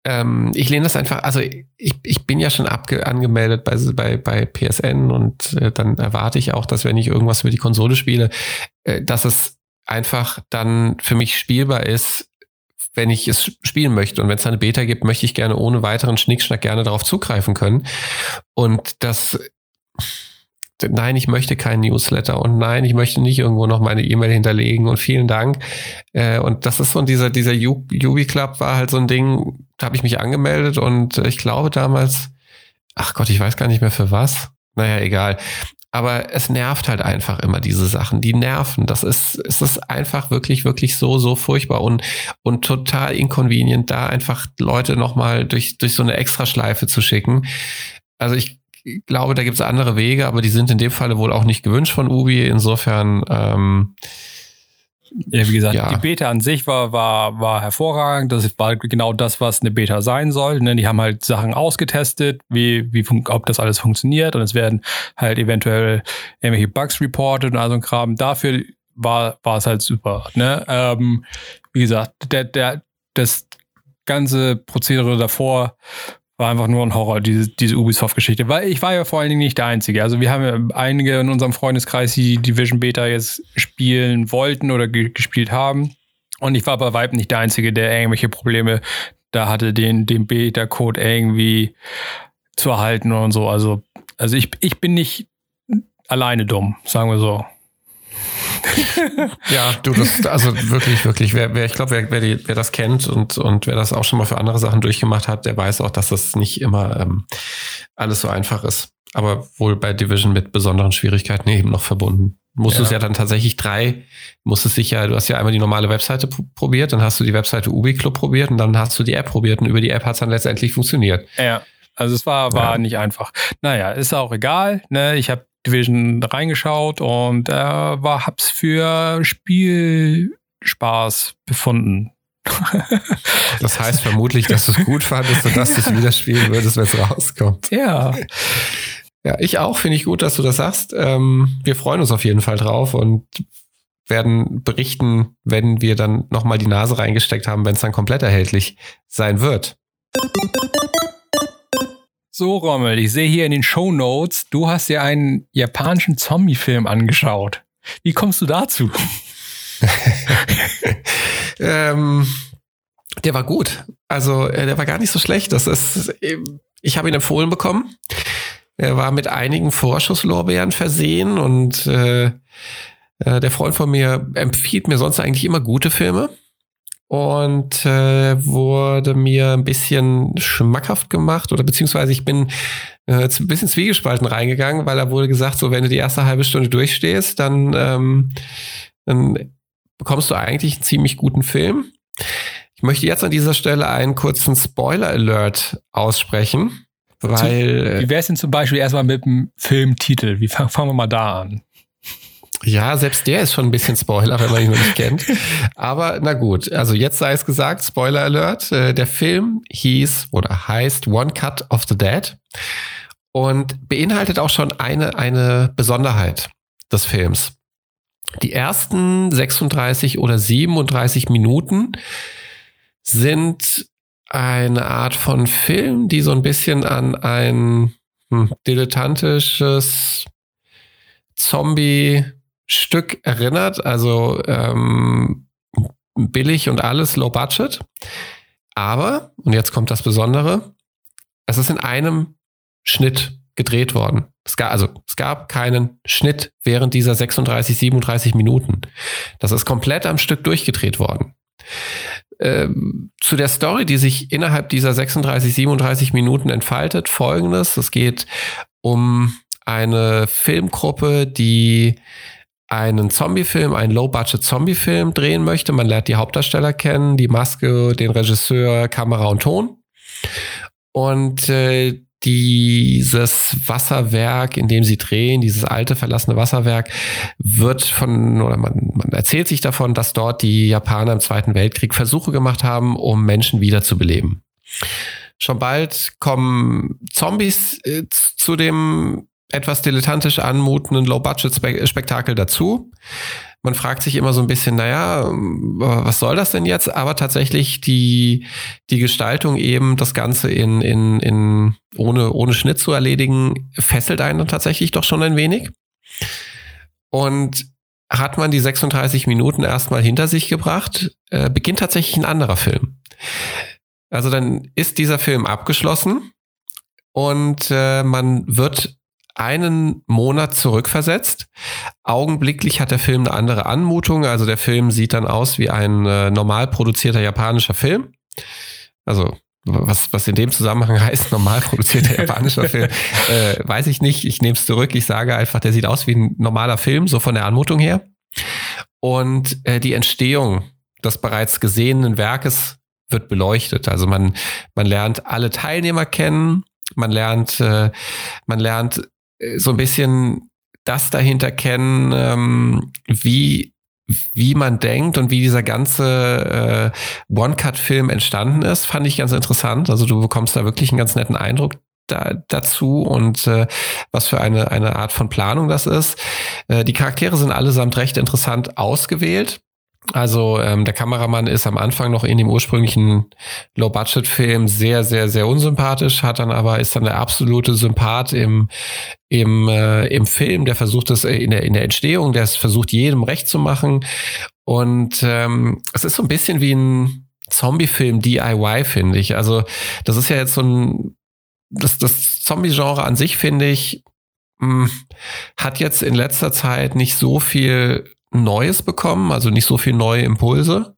ähm, ich lehne das einfach, also ich, ich bin ja schon abge angemeldet bei, bei, bei PSN und äh, dann erwarte ich auch, dass wenn ich irgendwas über die Konsole spiele, äh, dass es einfach dann für mich spielbar ist, wenn ich es spielen möchte. Und wenn es eine Beta gibt, möchte ich gerne ohne weiteren Schnickschnack gerne darauf zugreifen können. Und das nein, ich möchte keinen Newsletter und nein, ich möchte nicht irgendwo noch meine E-Mail hinterlegen und vielen Dank. Äh, und das ist so dieser, dieser Yubi Club war halt so ein Ding, da habe ich mich angemeldet und ich glaube damals, ach Gott, ich weiß gar nicht mehr für was. Naja, egal. Aber es nervt halt einfach immer diese Sachen. Die nerven. Das ist, es ist einfach wirklich, wirklich so, so furchtbar und, und total inconvenient, da einfach Leute nochmal durch, durch so eine Extraschleife zu schicken. Also ich glaube, da gibt es andere Wege, aber die sind in dem Falle wohl auch nicht gewünscht von Ubi. Insofern, ähm, ja, wie gesagt, ja. die Beta an sich war, war, war hervorragend. Das war genau das, was eine Beta sein soll. Ne? Die haben halt Sachen ausgetestet, wie, wie ob das alles funktioniert und es werden halt eventuell irgendwelche Bugs reported und all so ein Kram. Dafür war, war es halt super. Ne? Ähm, wie gesagt, der, der, das ganze Prozedere davor war einfach nur ein Horror, diese, diese Ubisoft-Geschichte. Weil ich war ja vor allen Dingen nicht der Einzige. Also wir haben ja einige in unserem Freundeskreis, die Division Beta jetzt spielen wollten oder ge gespielt haben. Und ich war bei Vibe nicht der Einzige, der irgendwelche Probleme da hatte, den, den Beta-Code irgendwie zu erhalten und so. Also, also ich, ich bin nicht alleine dumm, sagen wir so. Ja, du, das, also wirklich, wirklich, wer, wer ich glaube, wer, wer, die, wer das kennt und, und wer das auch schon mal für andere Sachen durchgemacht hat, der weiß auch, dass das nicht immer ähm, alles so einfach ist. Aber wohl bei Division mit besonderen Schwierigkeiten eben noch verbunden. Musst ja. du es ja dann tatsächlich drei, musst es sicher, du hast ja einmal die normale Webseite probiert, dann hast du die Webseite Ubi Club probiert und dann hast du die App probiert und über die App hat es dann letztendlich funktioniert. Ja. Also es war, war ja. nicht einfach. Naja, ist auch egal. Ne? Ich habe Division reingeschaut und äh, war, hab's für Spielspaß befunden. (laughs) das heißt vermutlich, dass du es gut fandest und dass du es wieder spielen würdest, wenn es rauskommt. Ja. Ja, ich auch, finde ich gut, dass du das sagst. Ähm, wir freuen uns auf jeden Fall drauf und werden berichten, wenn wir dann nochmal die Nase reingesteckt haben, wenn es dann komplett erhältlich sein wird. So, Rommel, ich sehe hier in den Show Notes, du hast dir einen japanischen Zombie-Film angeschaut. Wie kommst du dazu? (laughs) ähm, der war gut. Also, äh, der war gar nicht so schlecht. Das ist, ich habe ihn empfohlen bekommen. Er war mit einigen Vorschusslorbeeren versehen und äh, äh, der Freund von mir empfiehlt mir sonst eigentlich immer gute Filme und äh, wurde mir ein bisschen schmackhaft gemacht oder beziehungsweise ich bin äh, ein bisschen zwiegespalten reingegangen, weil da wurde gesagt, so wenn du die erste halbe Stunde durchstehst, dann, ähm, dann bekommst du eigentlich einen ziemlich guten Film. Ich möchte jetzt an dieser Stelle einen kurzen Spoiler-Alert aussprechen, weil. Wie wäre es denn zum Beispiel erstmal mit dem Filmtitel? Wie fangen wir mal da an? Ja, selbst der ist schon ein bisschen Spoiler, wenn man ihn noch nicht kennt. Aber na gut, also jetzt sei es gesagt, Spoiler Alert. Äh, der Film hieß oder heißt One Cut of the Dead und beinhaltet auch schon eine, eine Besonderheit des Films. Die ersten 36 oder 37 Minuten sind eine Art von Film, die so ein bisschen an ein hm, dilettantisches Zombie-Stück erinnert. Also ähm, billig und alles, low budget. Aber, und jetzt kommt das Besondere, es ist in einem Schnitt gedreht worden. Es gab, also, es gab keinen Schnitt während dieser 36, 37 Minuten. Das ist komplett am Stück durchgedreht worden. Ähm, zu der Story, die sich innerhalb dieser 36, 37 Minuten entfaltet, folgendes. Es geht um eine Filmgruppe, die einen Zombie-Film, einen Low-Budget-Zombie-Film drehen möchte. Man lernt die Hauptdarsteller kennen, die Maske, den Regisseur, Kamera und Ton. Und äh, dieses Wasserwerk, in dem sie drehen, dieses alte verlassene Wasserwerk, wird von, oder man, man erzählt sich davon, dass dort die Japaner im Zweiten Weltkrieg Versuche gemacht haben, um Menschen wiederzubeleben. Schon bald kommen Zombies äh, zu dem etwas dilettantisch anmutenden Low-Budget-Spektakel dazu man fragt sich immer so ein bisschen, naja, was soll das denn jetzt? Aber tatsächlich die, die Gestaltung eben, das Ganze in, in, in, ohne, ohne Schnitt zu erledigen, fesselt einen dann tatsächlich doch schon ein wenig. Und hat man die 36 Minuten erstmal hinter sich gebracht, äh, beginnt tatsächlich ein anderer Film. Also dann ist dieser Film abgeschlossen und äh, man wird einen Monat zurückversetzt. Augenblicklich hat der Film eine andere Anmutung. Also der Film sieht dann aus wie ein äh, normal produzierter japanischer Film. Also was, was in dem Zusammenhang (laughs) heißt, normal produzierter japanischer (laughs) Film, äh, weiß ich nicht. Ich nehme es zurück. Ich sage einfach, der sieht aus wie ein normaler Film, so von der Anmutung her. Und äh, die Entstehung des bereits gesehenen Werkes wird beleuchtet. Also man, man lernt alle Teilnehmer kennen, man lernt, äh, man lernt so ein bisschen das dahinter kennen, ähm, wie wie man denkt und wie dieser ganze äh, One-Cut-Film entstanden ist, fand ich ganz interessant. Also du bekommst da wirklich einen ganz netten Eindruck da, dazu und äh, was für eine, eine Art von Planung das ist. Äh, die Charaktere sind allesamt recht interessant ausgewählt. Also ähm, der Kameramann ist am Anfang noch in dem ursprünglichen Low-Budget-Film sehr, sehr, sehr unsympathisch, hat dann aber ist dann der absolute Sympath im im äh, im Film. Der versucht es in der in der Entstehung, der versucht jedem recht zu machen und ähm, es ist so ein bisschen wie ein Zombie-Film DIY finde ich. Also das ist ja jetzt so ein das das Zombie-Genre an sich finde ich mh, hm, hat jetzt in letzter Zeit nicht so viel Neues bekommen, also nicht so viel neue Impulse.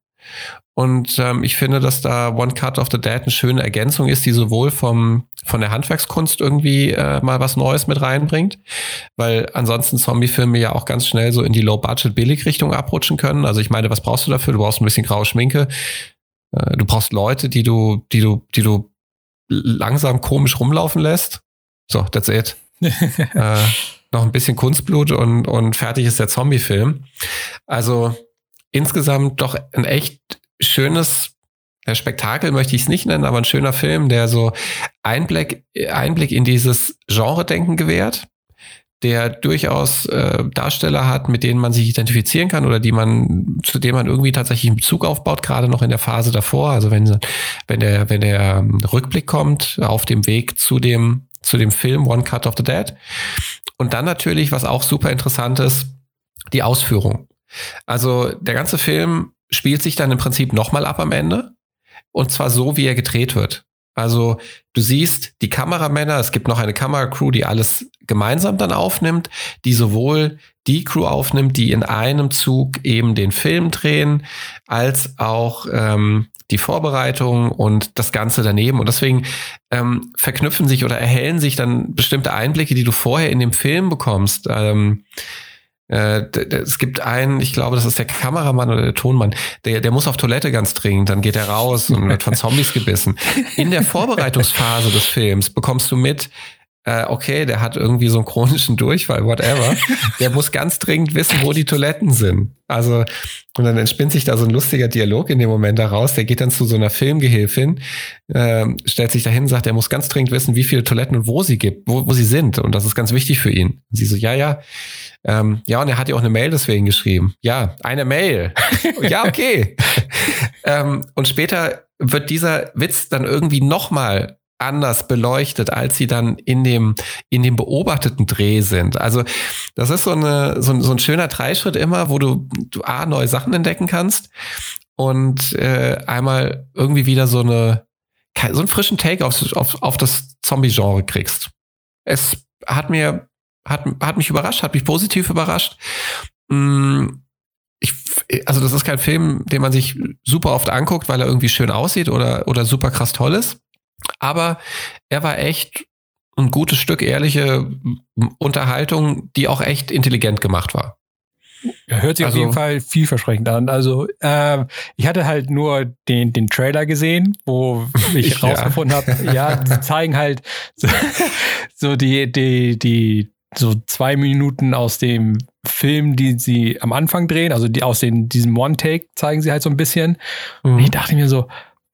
Und ähm, ich finde, dass da One Cut of the Dead eine schöne Ergänzung ist, die sowohl vom, von der Handwerkskunst irgendwie äh, mal was Neues mit reinbringt, weil ansonsten Zombie-Filme ja auch ganz schnell so in die Low-Budget-Billig-Richtung abrutschen können. Also ich meine, was brauchst du dafür? Du brauchst ein bisschen graue Schminke. Äh, du brauchst Leute, die du, die du, die du langsam komisch rumlaufen lässt. So, that's it. (laughs) äh, noch ein bisschen Kunstblut und, und fertig ist der Zombie-Film. Also insgesamt doch ein echt schönes ja, Spektakel möchte ich es nicht nennen, aber ein schöner Film, der so Einblick, Einblick in dieses Genre-Denken gewährt, der durchaus äh, Darsteller hat, mit denen man sich identifizieren kann oder die man, zu denen man irgendwie tatsächlich einen Bezug aufbaut, gerade noch in der Phase davor. Also wenn, wenn der, wenn der Rückblick kommt auf dem Weg zu dem zu dem Film One Cut of the Dead. Und dann natürlich, was auch super interessant ist, die Ausführung. Also der ganze Film spielt sich dann im Prinzip nochmal ab am Ende. Und zwar so, wie er gedreht wird. Also du siehst die Kameramänner, es gibt noch eine Kameracrew, die alles gemeinsam dann aufnimmt, die sowohl die Crew aufnimmt, die in einem Zug eben den Film drehen, als auch ähm, die Vorbereitung und das Ganze daneben. Und deswegen ähm, verknüpfen sich oder erhellen sich dann bestimmte Einblicke, die du vorher in dem Film bekommst. Ähm, äh, es gibt einen, ich glaube, das ist der Kameramann oder der Tonmann, der, der muss auf Toilette ganz dringend, dann geht er raus und wird von Zombies gebissen. In der (laughs) Vorbereitungsphase des Films bekommst du mit, äh, okay, der hat irgendwie so einen chronischen Durchfall, whatever. (laughs) der muss ganz dringend wissen, wo die Toiletten sind. Also, und dann entspinnt sich da so ein lustiger Dialog in dem Moment daraus. Der geht dann zu so einer Filmgehilfin, äh, stellt sich dahin, sagt, er muss ganz dringend wissen, wie viele Toiletten und wo sie gibt, wo, wo sie sind. Und das ist ganz wichtig für ihn. Und sie so, ja, ja. Ähm, ja, und er hat ja auch eine Mail deswegen geschrieben. Ja, eine Mail. (laughs) ja, okay. ähm, und später wird dieser Witz dann irgendwie nochmal anders beleuchtet, als sie dann in dem, in dem beobachteten Dreh sind. Also das ist so, eine, so, so ein schöner Dreischritt immer, wo du, du A, neue Sachen entdecken kannst und äh, einmal irgendwie wieder so eine so einen frischen Take auf, auf, auf das Zombie-Genre kriegst. Es hat mir, hat, hat mich überrascht, hat mich positiv überrascht. Mm, ich, also das ist kein Film, den man sich super oft anguckt, weil er irgendwie schön aussieht oder, oder super krass toll ist. Aber er war echt ein gutes Stück ehrliche Unterhaltung, die auch echt intelligent gemacht war. Ja, hört sich also, auf jeden Fall vielversprechend an. Also äh, ich hatte halt nur den, den Trailer gesehen, wo (laughs) ich ja. rausgefunden habe, ja, die zeigen halt (laughs) so, so, die, die, die so zwei Minuten aus dem Film, die sie am Anfang drehen, also die aus den, diesem One-Take zeigen sie halt so ein bisschen. Mhm. Und ich dachte mir so,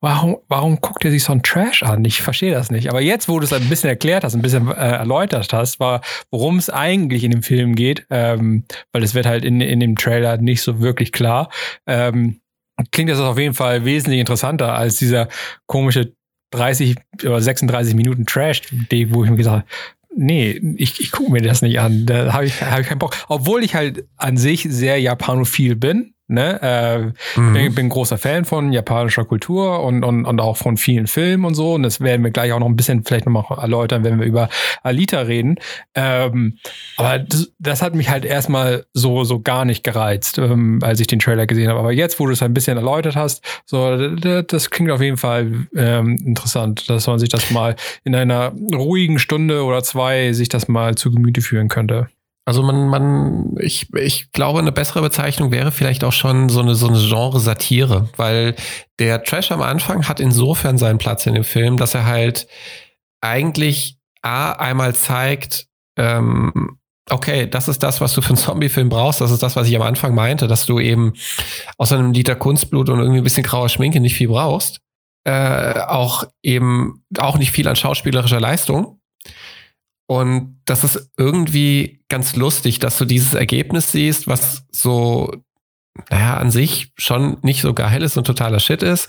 warum, warum guckt er sich so ein Trash an? Ich verstehe das nicht. Aber jetzt, wo du es ein bisschen erklärt hast, ein bisschen äh, erläutert hast, war, worum es eigentlich in dem Film geht, ähm, weil es wird halt in, in dem Trailer nicht so wirklich klar, ähm, klingt das auf jeden Fall wesentlich interessanter als dieser komische 30 oder 36 Minuten Trash, wo ich mir gesagt habe, nee, ich, ich gucke mir das nicht an. Da habe ich, hab ich keinen Bock. Obwohl ich halt an sich sehr japanophil bin. Ne? Äh, mhm. bin, bin großer Fan von japanischer Kultur und, und, und auch von vielen Filmen und so. Und das werden wir gleich auch noch ein bisschen vielleicht nochmal erläutern, wenn wir über Alita reden. Ähm, aber das, das, hat mich halt erstmal so, so gar nicht gereizt, ähm, als ich den Trailer gesehen habe. Aber jetzt, wo du es ein bisschen erläutert hast, so, das klingt auf jeden Fall ähm, interessant, dass man sich das mal in einer ruhigen Stunde oder zwei sich das mal zu Gemüte führen könnte. Also man, man, ich, ich glaube, eine bessere Bezeichnung wäre vielleicht auch schon so eine, so eine Genre-Satire, weil der Trash am Anfang hat insofern seinen Platz in dem Film, dass er halt eigentlich A, einmal zeigt, ähm, okay, das ist das, was du für einen Zombie-Film brauchst. Das ist das, was ich am Anfang meinte, dass du eben außer einem Liter Kunstblut und irgendwie ein bisschen grauer Schminke nicht viel brauchst. Äh, auch eben auch nicht viel an schauspielerischer Leistung. Und das ist irgendwie ganz lustig, dass du dieses Ergebnis siehst, was so, naja, an sich schon nicht so geil ist und totaler Shit ist,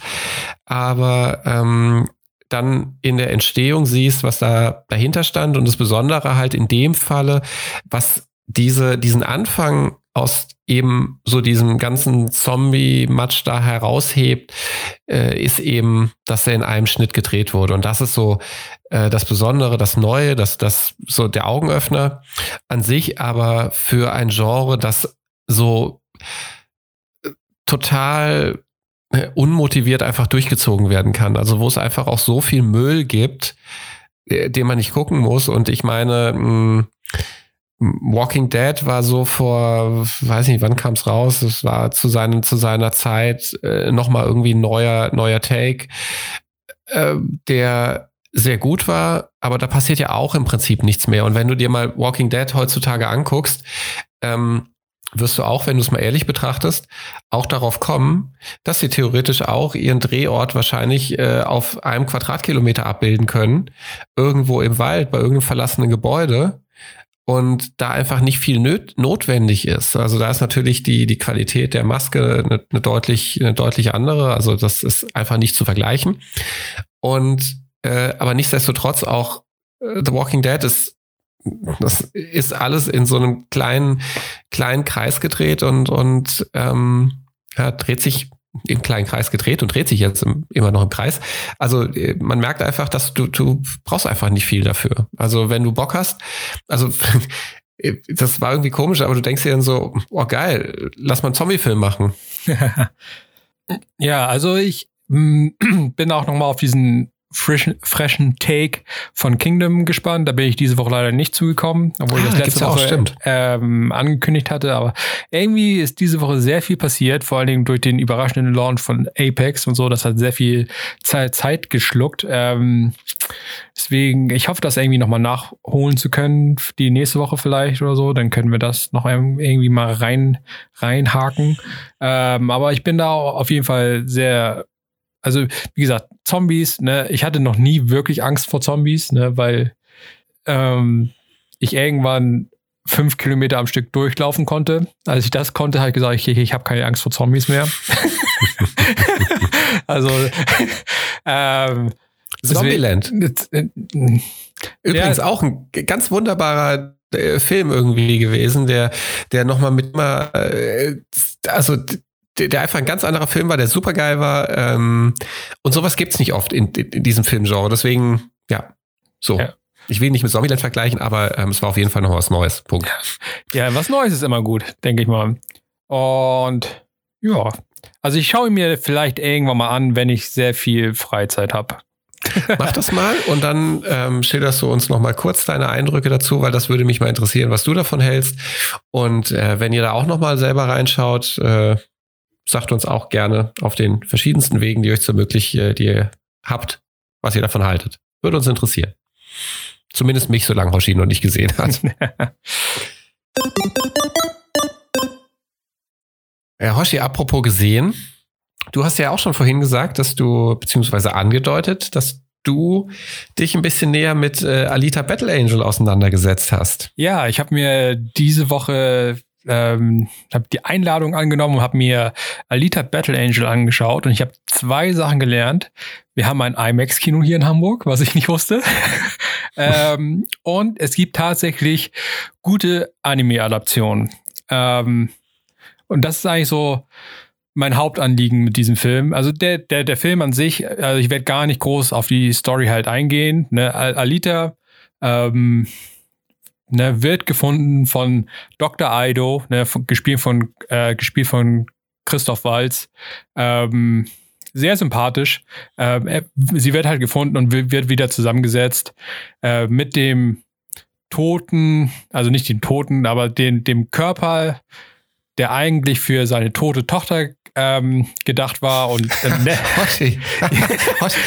aber ähm, dann in der Entstehung siehst, was da dahinter stand und das Besondere halt in dem Falle, was diese, diesen Anfang aus eben so diesem ganzen Zombie-Matsch da heraushebt, äh, ist eben, dass er in einem Schnitt gedreht wurde. Und das ist so äh, das Besondere, das Neue, das, das so der Augenöffner an sich, aber für ein Genre, das so äh, total äh, unmotiviert einfach durchgezogen werden kann. Also wo es einfach auch so viel Müll gibt, äh, den man nicht gucken muss. Und ich meine, mh, hm, Walking Dead war so vor, weiß nicht, wann kam es raus? Es war zu, seinen, zu seiner Zeit äh, nochmal irgendwie ein neuer, neuer Take, äh, der sehr gut war, aber da passiert ja auch im Prinzip nichts mehr. Und wenn du dir mal Walking Dead heutzutage anguckst, ähm, wirst du auch, wenn du es mal ehrlich betrachtest, auch darauf kommen, dass sie theoretisch auch ihren Drehort wahrscheinlich äh, auf einem Quadratkilometer abbilden können, irgendwo im Wald, bei irgendeinem verlassenen Gebäude und da einfach nicht viel notwendig ist. Also da ist natürlich die, die Qualität der Maske eine, eine, deutlich, eine deutlich andere. Also das ist einfach nicht zu vergleichen. Und äh, aber nichtsdestotrotz auch äh, The Walking Dead ist das ist alles in so einem kleinen kleinen Kreis gedreht und und ähm, ja, dreht sich im kleinen Kreis gedreht und dreht sich jetzt im, immer noch im Kreis. Also äh, man merkt einfach, dass du, du brauchst einfach nicht viel dafür. Also wenn du Bock hast, also (laughs) das war irgendwie komisch, aber du denkst dir dann so, oh geil, lass mal einen Zombie-Film machen. (laughs) ja, also ich mm, (clears throat) bin auch nochmal auf diesen frischen, frischen Take von Kingdom gespannt. Da bin ich diese Woche leider nicht zugekommen, obwohl ah, ich das letzte Woche ähm, angekündigt hatte. Aber irgendwie ist diese Woche sehr viel passiert, vor allen Dingen durch den überraschenden Launch von Apex und so. Das hat sehr viel Zeit, Zeit geschluckt. Ähm, deswegen, ich hoffe, das irgendwie nochmal nachholen zu können, die nächste Woche vielleicht oder so. Dann können wir das noch irgendwie mal rein, reinhaken. Ähm, aber ich bin da auf jeden Fall sehr also wie gesagt, Zombies, ne, ich hatte noch nie wirklich Angst vor Zombies, ne, weil ähm, ich irgendwann fünf Kilometer am Stück durchlaufen konnte. Als ich das konnte, habe ich gesagt, ich, ich habe keine Angst vor Zombies mehr. (laughs) also (laughs) ähm, Zombieland. Äh, Übrigens ja, auch ein ganz wunderbarer äh, Film irgendwie gewesen, der, der nochmal mit mal, äh, also der, einfach ein ganz anderer Film war, der super geil war. Ähm, und sowas gibt's nicht oft in, in, in diesem Filmgenre. Deswegen, ja, so. Ja. Ich will nicht mit Zombieland vergleichen, aber ähm, es war auf jeden Fall noch was Neues. Punkt. Ja, was Neues ist immer gut, denke ich mal. Und ja, also ich schaue mir vielleicht irgendwann mal an, wenn ich sehr viel Freizeit habe. (laughs) Mach das mal und dann ähm, schilderst du uns noch mal kurz deine Eindrücke dazu, weil das würde mich mal interessieren, was du davon hältst. Und äh, wenn ihr da auch noch mal selber reinschaut, äh, sagt uns auch gerne auf den verschiedensten Wegen, die euch so möglich, äh, die ihr habt, was ihr davon haltet. Würde uns interessieren. Zumindest mich, solange Hoshi noch nicht gesehen hat. ja, (laughs) Hoshi, apropos gesehen. Du hast ja auch schon vorhin gesagt, dass du, beziehungsweise angedeutet, dass du dich ein bisschen näher mit äh, Alita Battle Angel auseinandergesetzt hast. Ja, ich habe mir diese Woche ähm, habe die Einladung angenommen und habe mir Alita Battle Angel angeschaut und ich habe zwei Sachen gelernt. Wir haben ein IMAX-Kino hier in Hamburg, was ich nicht wusste. (laughs) ähm, und es gibt tatsächlich gute Anime-Adaptionen. Ähm, und das ist eigentlich so mein Hauptanliegen mit diesem Film. Also der, der, der Film an sich, also ich werde gar nicht groß auf die Story halt eingehen. Ne? Alita, ähm, ne, wird gefunden von Dr. Aido, ne, von, gespielt, von, äh, gespielt von Christoph Walz. Ähm, sehr sympathisch. Ähm, er, sie wird halt gefunden und wird wieder zusammengesetzt äh, mit dem Toten, also nicht dem Toten, aber den, dem Körper, der eigentlich für seine tote Tochter ähm, gedacht war und äh, (laughs) ne. Hoshi. (laughs) Hoshi.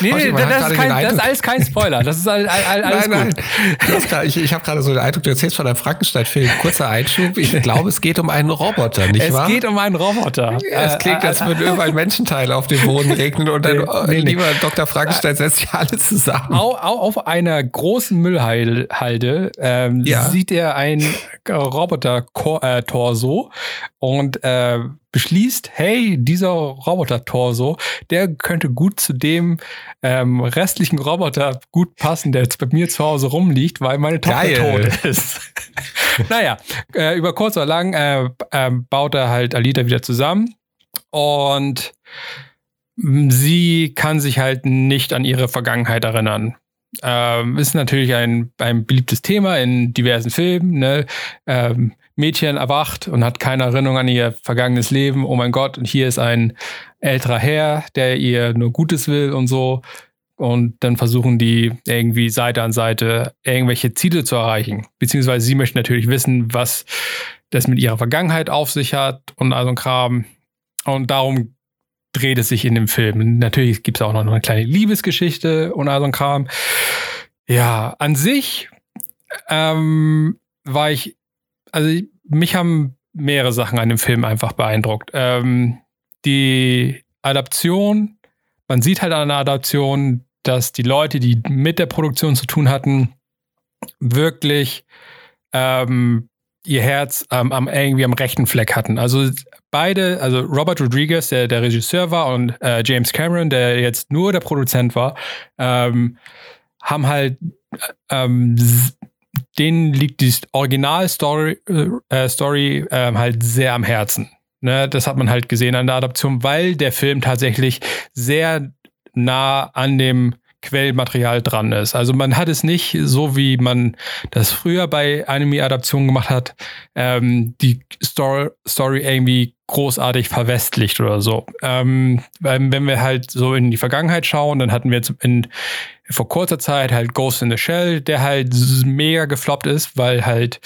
nee, nee, das, das, ist kein, das, ist alles kein Spoiler. Das ist all, all, alles nein, gut. Nein. Grad, ich ich habe gerade so den Eindruck, du erzählst von einem Frankenstein-Film. Kurzer Einschub. Ich glaube, es geht um einen Roboter, nicht es wahr? Es geht um einen Roboter. Es klingt, als würden überall Menschenteile auf dem Boden (laughs) regnen und dann, nee, oh, nee, lieber nee. Dr. Frankenstein setzt sich alles zusammen. Au, au, auf einer großen Müllhalde ähm, ja. sieht er ein Roboter-Torso und äh, beschließt, hey, dieser Roboter-Torso, der könnte gut zu dem ähm, restlichen Roboter gut passen, der jetzt bei mir zu Hause rumliegt, weil meine Tochter Geil. tot ist. (laughs) naja, äh, über kurz oder lang äh, äh, baut er halt Alita wieder zusammen und sie kann sich halt nicht an ihre Vergangenheit erinnern. Ähm, ist natürlich ein, ein beliebtes Thema in diversen Filmen. Ne? Ähm, Mädchen erwacht und hat keine Erinnerung an ihr vergangenes Leben. Oh mein Gott, und hier ist ein älterer Herr, der ihr nur Gutes will und so. Und dann versuchen die irgendwie Seite an Seite irgendwelche Ziele zu erreichen. Beziehungsweise sie möchten natürlich wissen, was das mit ihrer Vergangenheit auf sich hat und all so ein Kram. Und darum dreht es sich in dem Film. Natürlich gibt es auch noch eine kleine Liebesgeschichte und all so ein Kram. Ja, an sich ähm, war ich also mich haben mehrere Sachen an dem Film einfach beeindruckt. Ähm, die Adaption, man sieht halt an der Adaption, dass die Leute, die mit der Produktion zu tun hatten, wirklich ähm, ihr Herz ähm, am, irgendwie am rechten Fleck hatten. Also beide, also Robert Rodriguez, der der Regisseur war, und äh, James Cameron, der jetzt nur der Produzent war, ähm, haben halt ähm, denen liegt die Original-Story äh, Story, äh, halt sehr am Herzen. Ne, das hat man halt gesehen an der Adaption, weil der Film tatsächlich sehr nah an dem Quellmaterial dran ist. Also man hat es nicht so, wie man das früher bei Anime-Adaptionen gemacht hat, ähm, die Story, Story irgendwie großartig verwestlicht oder so. Ähm, wenn wir halt so in die Vergangenheit schauen, dann hatten wir jetzt in, vor kurzer Zeit halt Ghost in the Shell, der halt mega gefloppt ist, weil halt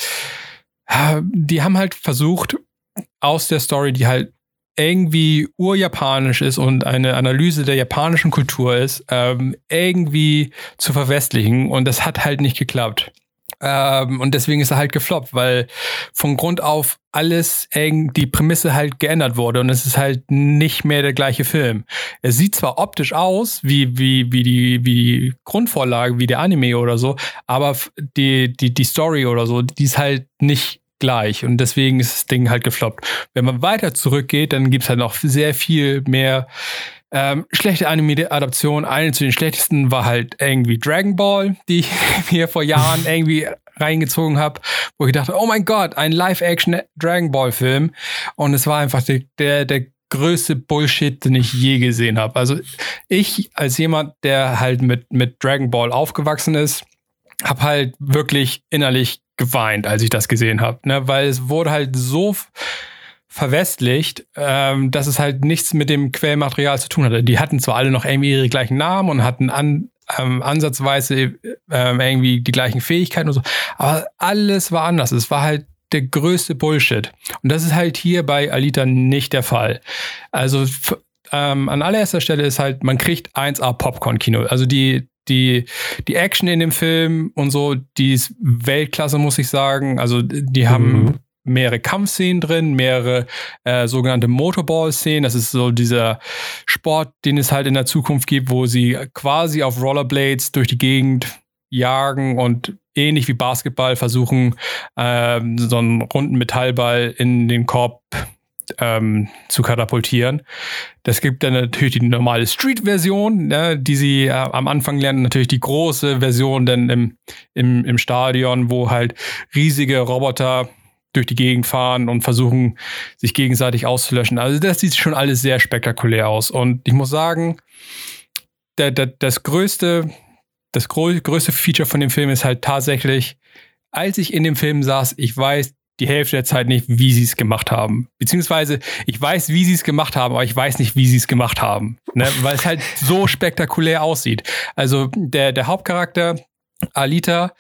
die haben halt versucht, aus der Story, die halt irgendwie urjapanisch ist und eine Analyse der japanischen Kultur ist, ähm, irgendwie zu verwestlichen. Und das hat halt nicht geklappt. Ähm, und deswegen ist er halt gefloppt, weil von Grund auf alles eng, die Prämisse halt geändert wurde und es ist halt nicht mehr der gleiche Film. Er sieht zwar optisch aus, wie, wie, wie, die, wie die Grundvorlage, wie der Anime oder so, aber die, die, die Story oder so, die ist halt nicht gleich und deswegen ist das Ding halt gefloppt. Wenn man weiter zurückgeht, dann gibt es halt noch sehr viel mehr ähm, schlechte Anime-Adaptionen. Eine zu den schlechtesten war halt irgendwie Dragon Ball, die ich (laughs) mir vor Jahren (laughs) irgendwie reingezogen habe, wo ich dachte, oh mein Gott, ein Live-Action Dragon Ball-Film. Und es war einfach der, der, der größte Bullshit, den ich je gesehen habe. Also ich als jemand, der halt mit, mit Dragon Ball aufgewachsen ist, habe halt wirklich innerlich geweint, als ich das gesehen habe, ne? weil es wurde halt so verwestlicht, ähm, dass es halt nichts mit dem Quellmaterial zu tun hatte. Die hatten zwar alle noch irgendwie ihre gleichen Namen und hatten an, ähm, ansatzweise ähm, irgendwie die gleichen Fähigkeiten und so, aber alles war anders. Es war halt der größte Bullshit. Und das ist halt hier bei Alita nicht der Fall. Also ähm, an allererster Stelle ist halt, man kriegt 1A Popcorn-Kino. Also die, die, die Action in dem Film und so, die ist Weltklasse, muss ich sagen. Also die haben mhm. mehrere Kampfszenen drin, mehrere äh, sogenannte Motorball-Szenen. Das ist so dieser Sport, den es halt in der Zukunft gibt, wo sie quasi auf Rollerblades durch die Gegend jagen und ähnlich wie Basketball versuchen, äh, so einen runden Metallball in den Korb ähm, zu katapultieren. Das gibt dann natürlich die normale Street-Version, ne, die sie äh, am Anfang lernen. Natürlich die große Version dann im, im, im Stadion, wo halt riesige Roboter durch die Gegend fahren und versuchen, sich gegenseitig auszulöschen. Also das sieht schon alles sehr spektakulär aus. Und ich muss sagen, der, der, das größte, das größte Feature von dem Film ist halt tatsächlich, als ich in dem Film saß, ich weiß, die Hälfte der Zeit nicht, wie sie es gemacht haben. Beziehungsweise ich weiß, wie sie es gemacht haben, aber ich weiß nicht, wie sie es gemacht haben. Ne? Weil es halt so (laughs) spektakulär aussieht. Also der, der Hauptcharakter, Alita,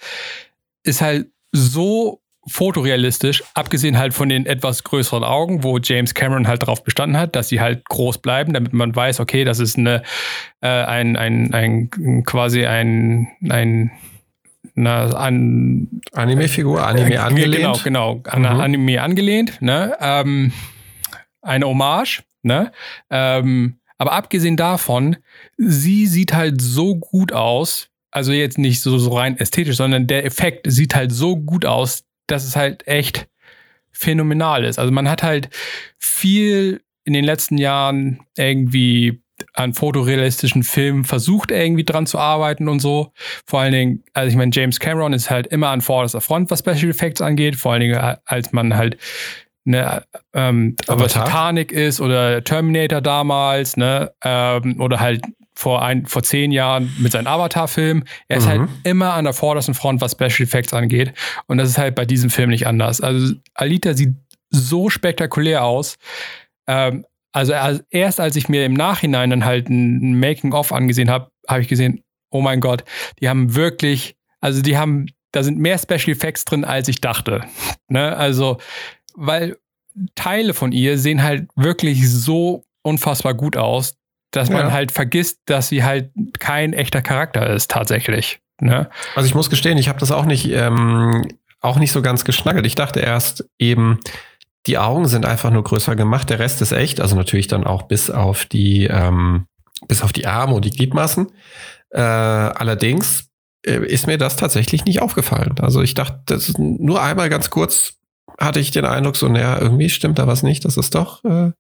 ist halt so fotorealistisch, abgesehen halt von den etwas größeren Augen, wo James Cameron halt darauf bestanden hat, dass sie halt groß bleiben, damit man weiß, okay, das ist eine äh, ein, ein, ein quasi ein, ein na, an Anime-Figur, Anime äh, angelehnt. Genau, genau, an mhm. Anime angelehnt, ne? Ähm, eine Hommage, ne? Ähm, aber abgesehen davon, sie sieht halt so gut aus, also jetzt nicht so, so rein ästhetisch, sondern der Effekt sieht halt so gut aus, dass es halt echt phänomenal ist. Also man hat halt viel in den letzten Jahren irgendwie an fotorealistischen Filmen versucht, irgendwie dran zu arbeiten und so. Vor allen Dingen, also ich meine, James Cameron ist halt immer an vorderster Front, was Special Effects angeht. Vor allen Dingen, äh, als man halt ne, ähm, aber Titanic ist oder Terminator damals, ne, ähm, oder halt vor, ein, vor zehn Jahren mit seinem Avatar-Film. Er ist halt mhm. halt immer an der vordersten Front, was Special Effects angeht. Und das ist halt bei diesem Film nicht anders. Also Alita sieht so spektakulär aus. Ähm, also erst als ich mir im Nachhinein dann halt ein Making-of angesehen habe, habe ich gesehen, oh mein Gott, die haben wirklich, also die haben, da sind mehr Special Effects drin, als ich dachte. (laughs) ne? Also, weil Teile von ihr sehen halt wirklich so unfassbar gut aus, dass man ja. halt vergisst, dass sie halt kein echter Charakter ist, tatsächlich. Ne? Also ich muss gestehen, ich habe das auch nicht, ähm, auch nicht so ganz geschnackelt. Ich dachte erst eben, die Augen sind einfach nur größer gemacht, der Rest ist echt, also natürlich dann auch bis auf die, ähm, bis auf die Arme und die Gliedmaßen. Äh, allerdings äh, ist mir das tatsächlich nicht aufgefallen. Also ich dachte, das nur einmal ganz kurz hatte ich den Eindruck, so, naja, irgendwie stimmt da was nicht. Das ist doch, äh,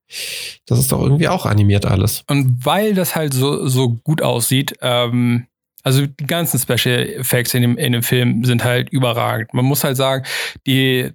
das ist doch irgendwie auch animiert alles. Und weil das halt so, so gut aussieht, ähm, also die ganzen Special Effects in dem, in dem Film sind halt überragend. Man muss halt sagen, die,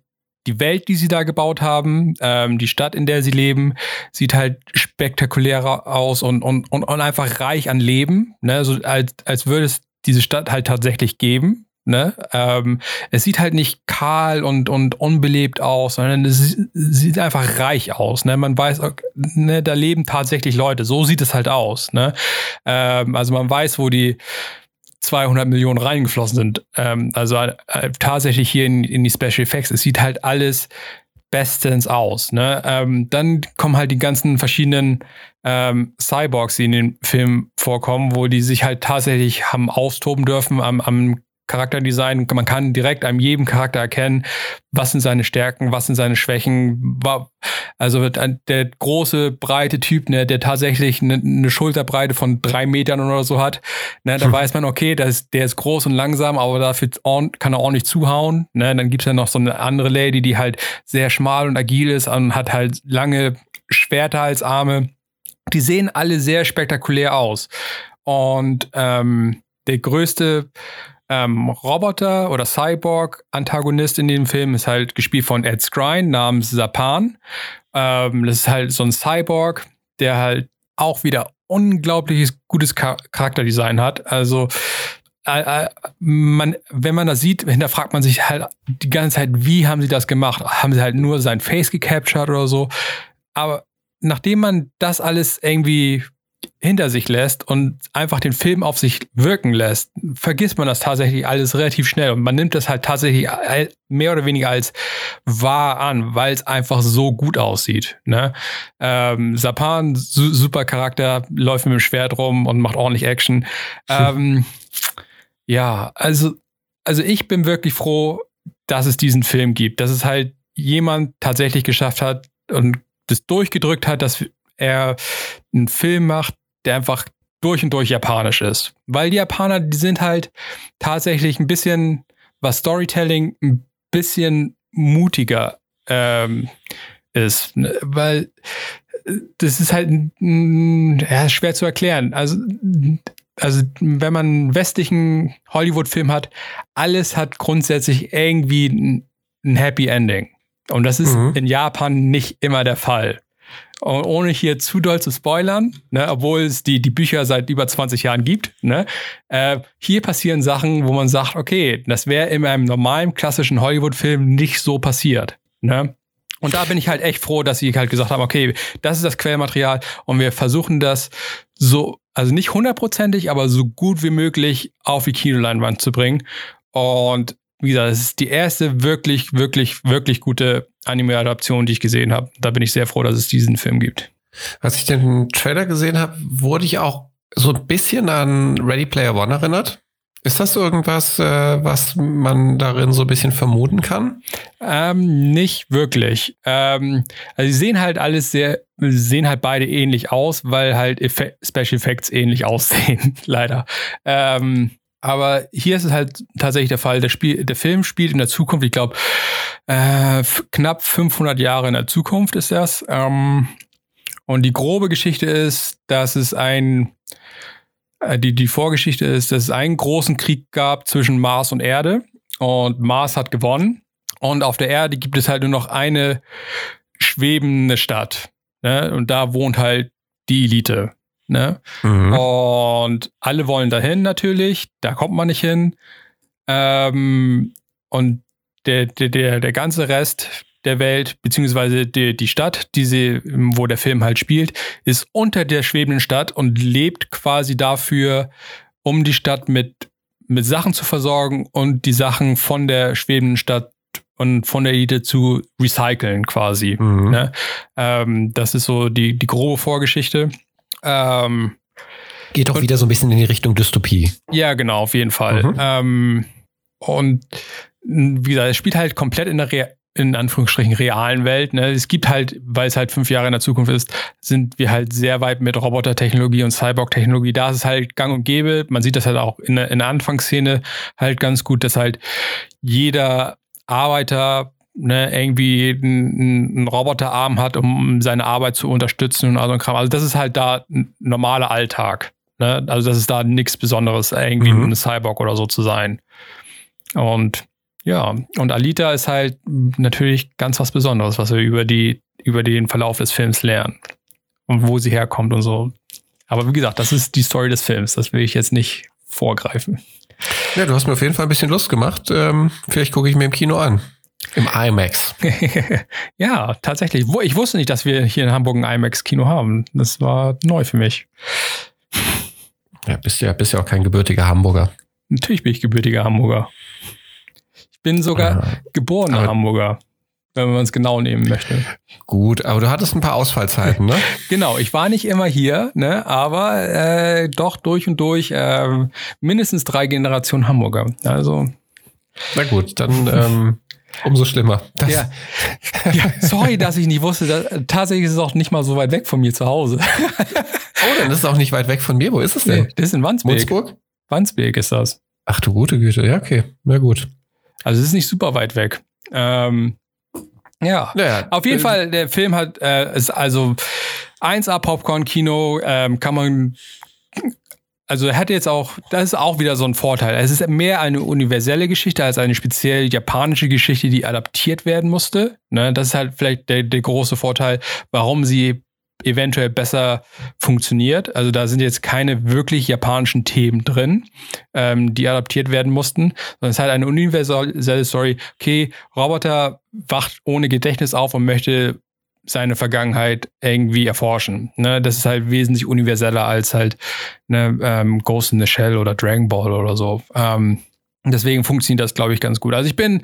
die Welt, die sie da gebaut haben, ähm, die Stadt, in der sie leben, sieht halt spektakulärer aus und, und, und, und einfach reich an Leben. Ne? So als, als würde es diese Stadt halt tatsächlich geben. Ne? Ähm, es sieht halt nicht kahl und, und unbelebt aus, sondern es sieht einfach reich aus. Ne? Man weiß, okay, ne, da leben tatsächlich Leute. So sieht es halt aus. Ne? Ähm, also man weiß, wo die 200 Millionen reingeflossen sind. Ähm, also äh, tatsächlich hier in, in die Special Effects. Es sieht halt alles bestens aus. Ne? Ähm, dann kommen halt die ganzen verschiedenen ähm, Cyborgs, die in den Film vorkommen, wo die sich halt tatsächlich haben austoben dürfen am, am Charakterdesign. Man kann direkt an jedem Charakter erkennen, was sind seine Stärken, was sind seine Schwächen. Also der große, breite Typ, ne, der tatsächlich eine, eine Schulterbreite von drei Metern oder so hat, ne, da hm. weiß man, okay, der ist, der ist groß und langsam, aber dafür kann er ordentlich zuhauen. Ne. Dann gibt es ja noch so eine andere Lady, die halt sehr schmal und agil ist und hat halt lange Schwerter als Arme. Die sehen alle sehr spektakulär aus. Und ähm, der größte ähm, Roboter oder Cyborg-Antagonist in dem Film ist halt gespielt von Ed Skrein namens Sapan. Ähm, das ist halt so ein Cyborg, der halt auch wieder unglaubliches gutes Char Charakterdesign hat. Also äh, äh, man, wenn man das sieht, hinterfragt man sich halt die ganze Zeit, wie haben sie das gemacht? Haben sie halt nur sein Face gecaptured oder so? Aber nachdem man das alles irgendwie hinter sich lässt und einfach den Film auf sich wirken lässt, vergisst man das tatsächlich alles relativ schnell und man nimmt das halt tatsächlich mehr oder weniger als wahr an, weil es einfach so gut aussieht. Ne? Ähm, Sapan, su super Charakter, läuft mit dem Schwert rum und macht ordentlich Action. ähm, ja, also, also ich bin wirklich froh, dass es diesen Film gibt, dass es halt jemand tatsächlich geschafft hat und das durchgedrückt hat, dass er einen Film macht, der einfach durch und durch japanisch ist. Weil die Japaner, die sind halt tatsächlich ein bisschen, was Storytelling, ein bisschen mutiger ähm, ist. Ne? Weil äh, das ist halt ja, schwer zu erklären. Also, also wenn man einen westlichen Hollywood-Film hat, alles hat grundsätzlich irgendwie ein, ein Happy Ending. Und das ist mhm. in Japan nicht immer der Fall ohne hier zu doll zu spoilern, ne, obwohl es die, die Bücher seit über 20 Jahren gibt, ne, äh, hier passieren Sachen, wo man sagt, okay, das wäre in einem normalen, klassischen Hollywood-Film nicht so passiert. Ne? Und da bin ich halt echt froh, dass sie halt gesagt haben, okay, das ist das Quellmaterial und wir versuchen das so, also nicht hundertprozentig, aber so gut wie möglich auf die Kinoleinwand zu bringen. Und wie gesagt, es ist die erste wirklich, wirklich, wirklich gute Anime-Adaption, die ich gesehen habe. Da bin ich sehr froh, dass es diesen Film gibt. Als ich den Trailer gesehen habe, wurde ich auch so ein bisschen an Ready Player One erinnert. Ist das irgendwas, äh, was man darin so ein bisschen vermuten kann? Ähm, nicht wirklich. Ähm, also sie sehen halt alles sehr, sehen halt beide ähnlich aus, weil halt Effe Special Effects ähnlich (laughs) aussehen, leider. Ähm, aber hier ist es halt tatsächlich der Fall. Der, Spiel, der Film spielt in der Zukunft, ich glaube, äh, knapp 500 Jahre in der Zukunft ist das. Ähm, und die grobe Geschichte ist, dass es ein, äh, die, die Vorgeschichte ist, dass es einen großen Krieg gab zwischen Mars und Erde. Und Mars hat gewonnen. Und auf der Erde gibt es halt nur noch eine schwebende Stadt. Ne? Und da wohnt halt die Elite. Ne? Mhm. Und alle wollen dahin natürlich, da kommt man nicht hin. Ähm, und der, der, der, der ganze Rest der Welt, beziehungsweise die, die Stadt, die sie, wo der Film halt spielt, ist unter der schwebenden Stadt und lebt quasi dafür, um die Stadt mit, mit Sachen zu versorgen und die Sachen von der schwebenden Stadt und von der Elite zu recyceln quasi. Mhm. Ne? Ähm, das ist so die, die grobe Vorgeschichte. Ähm, Geht auch und, wieder so ein bisschen in die Richtung Dystopie. Ja, genau, auf jeden Fall. Mhm. Ähm, und wie gesagt, es spielt halt komplett in der Re in Anführungsstrichen realen Welt. Ne? Es gibt halt, weil es halt fünf Jahre in der Zukunft ist, sind wir halt sehr weit mit Robotertechnologie und Cyborg-Technologie. Da ist es halt gang und gäbe. Man sieht das halt auch in der, in der Anfangsszene halt ganz gut, dass halt jeder Arbeiter ne, irgendwie einen, einen Roboterarm hat, um seine Arbeit zu unterstützen und all so Kram. Also das ist halt da ein normaler Alltag. Ne? Also das ist da nichts Besonderes, irgendwie mhm. ein Cyborg oder so zu sein. Und ja, und Alita ist halt natürlich ganz was Besonderes, was wir über die, über den Verlauf des Films lernen. Und wo sie herkommt und so. Aber wie gesagt, das ist die Story des Films. Das will ich jetzt nicht vorgreifen. Ja, du hast mir auf jeden Fall ein bisschen Lust gemacht. Ähm, vielleicht gucke ich mir im Kino an. Im IMAX. (laughs) ja, tatsächlich. Ich wusste nicht, dass wir hier in Hamburg ein IMAX-Kino haben. Das war neu für mich. Ja, bist ja, bist ja auch kein gebürtiger Hamburger. Natürlich bin ich gebürtiger Hamburger. Ich bin sogar ah, geborener Hamburger, wenn man es genau nehmen möchte. Gut, aber du hattest ein paar Ausfallzeiten, ne? (laughs) genau, ich war nicht immer hier, ne, aber äh, doch durch und durch äh, mindestens drei Generationen Hamburger. Also. Na gut, dann ähm, umso schlimmer. Ja. ja. sorry, dass ich nicht wusste. Dass, tatsächlich ist es auch nicht mal so weit weg von mir zu Hause. oh, dann ist es auch nicht weit weg von mir. Wo ist es denn? Nee, das ist in Wandsbek. Munzburg? Wandsbek ist das. Ach du gute Güte. Ja, okay. Na gut. Also es ist nicht super weit weg. Ähm, ja, naja, auf jeden äh, Fall, der Film hat, äh, ist also 1A Popcorn-Kino, ähm, kann man, also er hat jetzt auch, das ist auch wieder so ein Vorteil. Es ist mehr eine universelle Geschichte als eine speziell japanische Geschichte, die adaptiert werden musste. Ne? Das ist halt vielleicht der, der große Vorteil, warum sie eventuell besser funktioniert. Also da sind jetzt keine wirklich japanischen Themen drin, ähm, die adaptiert werden mussten, sondern es ist halt eine universelle Story. Okay, Roboter wacht ohne Gedächtnis auf und möchte seine Vergangenheit irgendwie erforschen. Ne, das ist halt wesentlich universeller als halt ne, ähm, Ghost in the Shell oder Dragon Ball oder so. Ähm, deswegen funktioniert das, glaube ich, ganz gut. Also ich bin,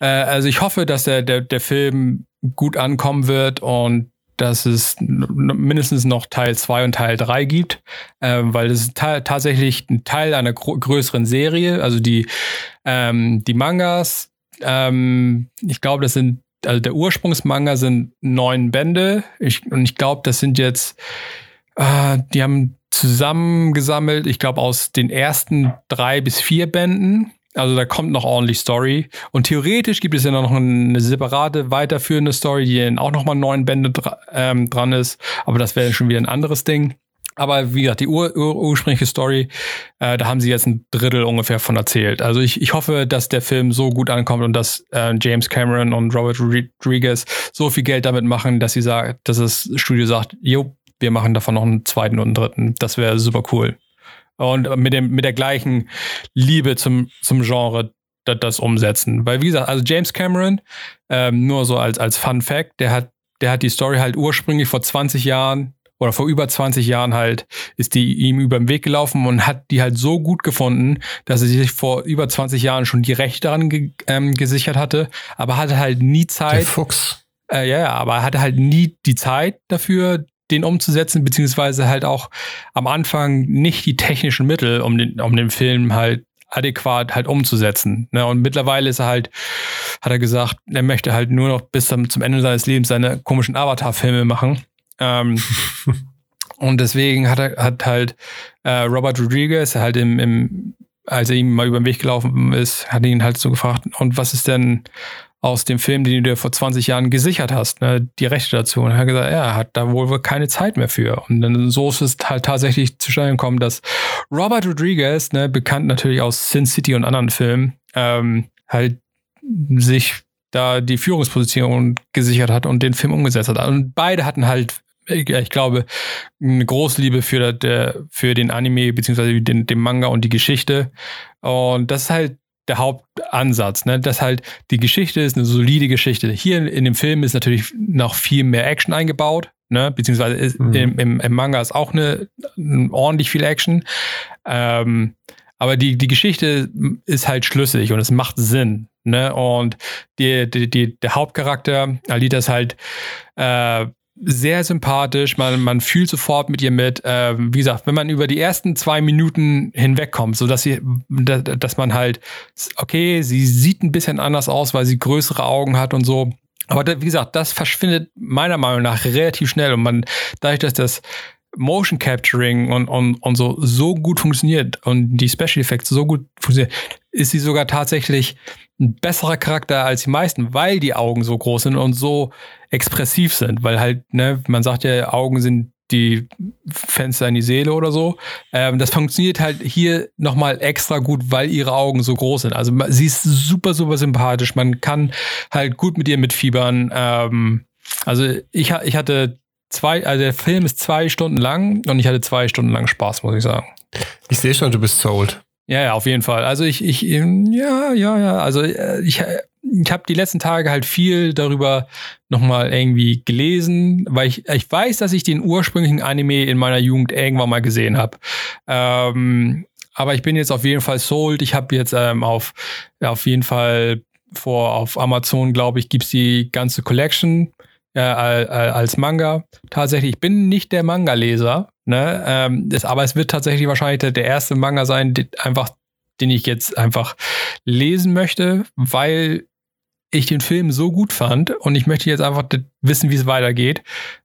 äh, also ich hoffe, dass der, der, der Film gut ankommen wird und dass es mindestens noch Teil 2 und Teil 3 gibt, äh, weil es ta tatsächlich ein Teil einer größeren Serie. Also die, ähm, die Mangas, ähm, ich glaube, das sind, also der Ursprungsmanga sind neun Bände. Ich, und ich glaube, das sind jetzt, äh, die haben zusammengesammelt, ich glaube, aus den ersten drei bis vier Bänden. Also da kommt noch ordentlich Story. Und theoretisch gibt es ja noch eine separate, weiterführende Story, die dann auch nochmal neun Bände dra ähm, dran ist. Aber das wäre schon wieder ein anderes Ding. Aber wie gesagt, die ur ur ursprüngliche Story, äh, da haben sie jetzt ein Drittel ungefähr von erzählt. Also ich, ich hoffe, dass der Film so gut ankommt und dass äh, James Cameron und Robert Rodriguez so viel Geld damit machen, dass sie sagen, dass das Studio sagt, jo, wir machen davon noch einen zweiten und einen dritten. Das wäre super cool und mit, dem, mit der gleichen Liebe zum, zum Genre das, das umsetzen. Weil, wie gesagt, also James Cameron, ähm, nur so als, als Fun Fact, der hat, der hat die Story halt ursprünglich vor 20 Jahren oder vor über 20 Jahren halt, ist die ihm über den Weg gelaufen und hat die halt so gut gefunden, dass er sich vor über 20 Jahren schon die Rechte daran ge ähm, gesichert hatte, aber hatte halt nie Zeit. Der Fuchs. Äh, ja, aber er hatte halt nie die Zeit dafür, den umzusetzen, beziehungsweise halt auch am Anfang nicht die technischen Mittel, um den, um den Film halt adäquat halt umzusetzen. Ne? Und mittlerweile ist er halt, hat er gesagt, er möchte halt nur noch bis zum Ende seines Lebens seine komischen Avatar-Filme machen. Ähm, und deswegen hat er hat halt äh, Robert Rodriguez halt im, im, als er ihm mal über den Weg gelaufen ist, hat ihn halt so gefragt, und was ist denn aus dem Film, den du dir vor 20 Jahren gesichert hast, ne, die Rechte dazu. Und er hat gesagt, er hat da wohl keine Zeit mehr für. Und dann so ist es halt tatsächlich zustande gekommen, dass Robert Rodriguez, ne, bekannt natürlich aus Sin City und anderen Filmen, ähm, halt sich da die Führungsposition gesichert hat und den Film umgesetzt hat. Und beide hatten halt ich glaube, eine große Liebe für, der, für den Anime, beziehungsweise den, den Manga und die Geschichte. Und das ist halt der Hauptansatz, ne? dass halt die Geschichte ist eine solide Geschichte. Hier in dem Film ist natürlich noch viel mehr Action eingebaut, ne? beziehungsweise ist, mhm. im, im, im, Manga ist auch eine, ordentlich viel Action. Ähm, aber die, die Geschichte ist halt schlüssig und es macht Sinn. Ne? Und die, die, die, der Hauptcharakter, Alita, ist halt äh, sehr sympathisch, man, man fühlt sofort mit ihr mit. Ähm, wie gesagt, wenn man über die ersten zwei Minuten hinwegkommt, so dass sie, dass man halt, okay, sie sieht ein bisschen anders aus, weil sie größere Augen hat und so. Aber da, wie gesagt, das verschwindet meiner Meinung nach relativ schnell und man, dadurch, dass das Motion Capturing und, und, und so, so gut funktioniert und die Special Effects so gut funktionieren, ist sie sogar tatsächlich ein besserer Charakter als die meisten, weil die Augen so groß sind und so expressiv sind, weil halt, ne, man sagt ja, Augen sind die Fenster in die Seele oder so. Ähm, das funktioniert halt hier nochmal extra gut, weil ihre Augen so groß sind. Also sie ist super, super sympathisch. Man kann halt gut mit ihr mitfiebern. Ähm, also ich, ich hatte zwei, also der Film ist zwei Stunden lang und ich hatte zwei Stunden lang Spaß, muss ich sagen. Ich sehe schon, du bist sold. Ja, ja, auf jeden Fall. Also ich, ich, ja, ja, ja. Also äh, ich, ich habe die letzten Tage halt viel darüber nochmal irgendwie gelesen, weil ich, ich weiß, dass ich den ursprünglichen Anime in meiner Jugend irgendwann mal gesehen habe. Ähm, aber ich bin jetzt auf jeden Fall sold. Ich habe jetzt ähm, auf, auf jeden Fall vor auf Amazon, glaube ich, gibt's die ganze Collection äh, als Manga. Tatsächlich, ich bin nicht der Manga-Leser, ne? Ähm, das, aber es wird tatsächlich wahrscheinlich der, der erste Manga sein, die, einfach, den ich jetzt einfach lesen möchte, weil ich den Film so gut fand und ich möchte jetzt einfach wissen, wie es weitergeht.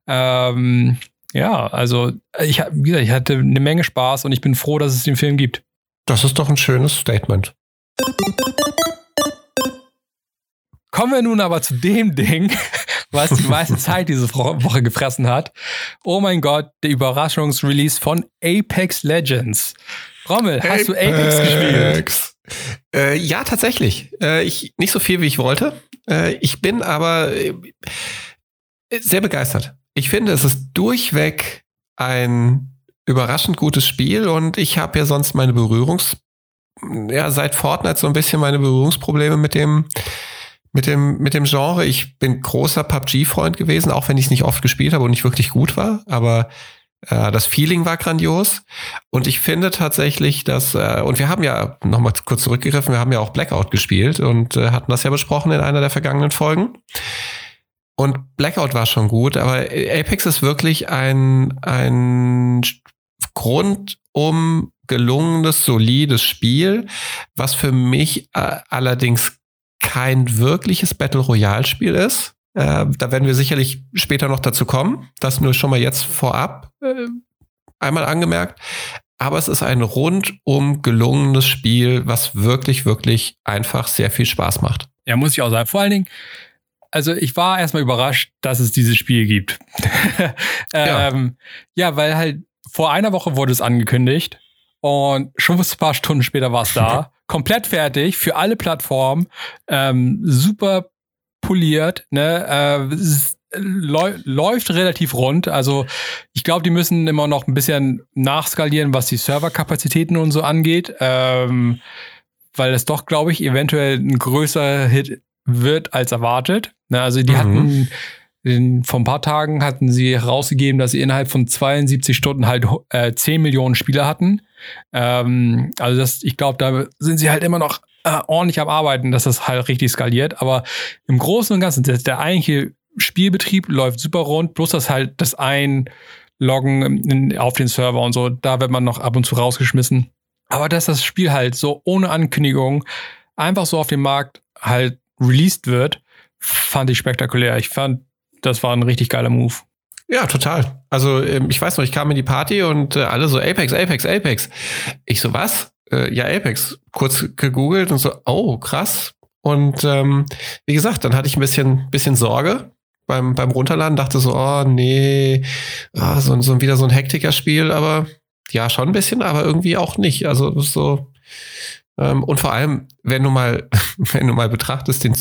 Ähm, ja, also ich, wie gesagt, ich hatte eine Menge Spaß und ich bin froh, dass es den Film gibt. Das ist doch ein schönes Statement. Kommen wir nun aber zu dem Ding, was die meiste (laughs) Zeit diese Woche gefressen hat. Oh mein Gott, der Überraschungsrelease von Apex Legends. Rommel, hast du Apex gespielt? Äh, ja, tatsächlich. Äh, ich, nicht so viel, wie ich wollte. Äh, ich bin aber äh, sehr begeistert. Ich finde, es ist durchweg ein überraschend gutes Spiel und ich habe ja sonst meine Berührungs, ja, seit Fortnite so ein bisschen meine Berührungsprobleme mit dem, mit dem, mit dem Genre. Ich bin großer PUBG-Freund gewesen, auch wenn ich es nicht oft gespielt habe und nicht wirklich gut war, aber äh, das Feeling war grandios. Und ich finde tatsächlich, dass, äh, und wir haben ja nochmal kurz zurückgegriffen, wir haben ja auch Blackout gespielt und äh, hatten das ja besprochen in einer der vergangenen Folgen. Und Blackout war schon gut, aber Apex ist wirklich ein, ein rundum gelungenes, solides Spiel, was für mich äh, allerdings kein wirkliches Battle Royale Spiel ist. Äh, da werden wir sicherlich später noch dazu kommen. Das nur schon mal jetzt vorab äh, einmal angemerkt. Aber es ist ein rundum gelungenes Spiel, was wirklich, wirklich einfach sehr viel Spaß macht. Ja, muss ich auch sagen. Vor allen Dingen, also ich war erstmal überrascht, dass es dieses Spiel gibt. (laughs) ähm, ja. ja, weil halt vor einer Woche wurde es angekündigt und schon ein paar Stunden später war es da. (laughs) Komplett fertig für alle Plattformen. Ähm, super poliert, ne? Äh, läuft relativ rund. Also ich glaube, die müssen immer noch ein bisschen nachskalieren, was die Serverkapazitäten und so angeht, ähm, weil es doch, glaube ich, eventuell ein größerer Hit wird als erwartet. Ne? Also die mhm. hatten in, vor ein paar Tagen hatten sie herausgegeben, dass sie innerhalb von 72 Stunden halt äh, 10 Millionen Spieler hatten. Ähm, also das, ich glaube, da sind sie halt immer noch äh, ordentlich am Arbeiten, dass das halt richtig skaliert. Aber im Großen und Ganzen, der, der eigentliche Spielbetrieb läuft super rund, bloß das halt das Einloggen in, auf den Server und so, da wird man noch ab und zu rausgeschmissen. Aber dass das Spiel halt so ohne Ankündigung einfach so auf dem Markt halt released wird, fand ich spektakulär. Ich fand, das war ein richtig geiler Move. Ja, total. Also ähm, ich weiß noch, ich kam in die Party und äh, alle so Apex, Apex, Apex. Ich so, was? äh, ja, Apex kurz gegoogelt und so, oh, krass. Und ähm, wie gesagt, dann hatte ich ein bisschen, bisschen Sorge beim, beim Runterladen, dachte so, oh nee, oh, so, so wieder so ein Hektiker-Spiel, aber ja, schon ein bisschen, aber irgendwie auch nicht. Also so. Ähm, und vor allem, wenn du mal, (laughs) wenn du mal betrachtest, den,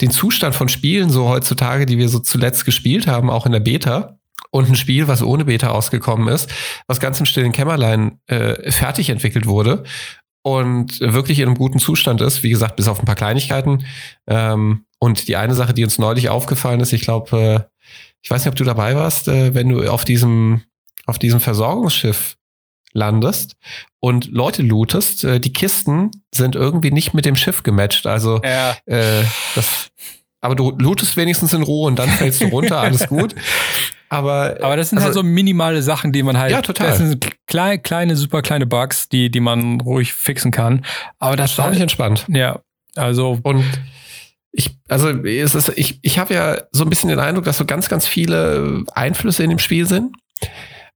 den Zustand von Spielen so heutzutage, die wir so zuletzt gespielt haben, auch in der Beta, und ein Spiel, was ohne Beta ausgekommen ist, was ganz im stillen Kämmerlein äh, fertig entwickelt wurde und wirklich in einem guten Zustand ist. Wie gesagt, bis auf ein paar Kleinigkeiten. Ähm, und die eine Sache, die uns neulich aufgefallen ist, ich glaube, äh, ich weiß nicht, ob du dabei warst, äh, wenn du auf diesem, auf diesem Versorgungsschiff landest und Leute lootest, äh, die Kisten sind irgendwie nicht mit dem Schiff gematcht. Also ja. äh, das, aber du lootest wenigstens in Ruhe und dann fällst du runter, alles (laughs) gut. Aber, aber das sind halt also, halt so minimale Sachen, die man halt. Ja, total. Das sind kleine, kleine, super kleine Bugs, die, die man ruhig fixen kann. Aber das war nicht entspannt. Ja. Also. Und ich, also es ist, ich, ich habe ja so ein bisschen den Eindruck, dass so ganz, ganz viele Einflüsse in dem Spiel sind.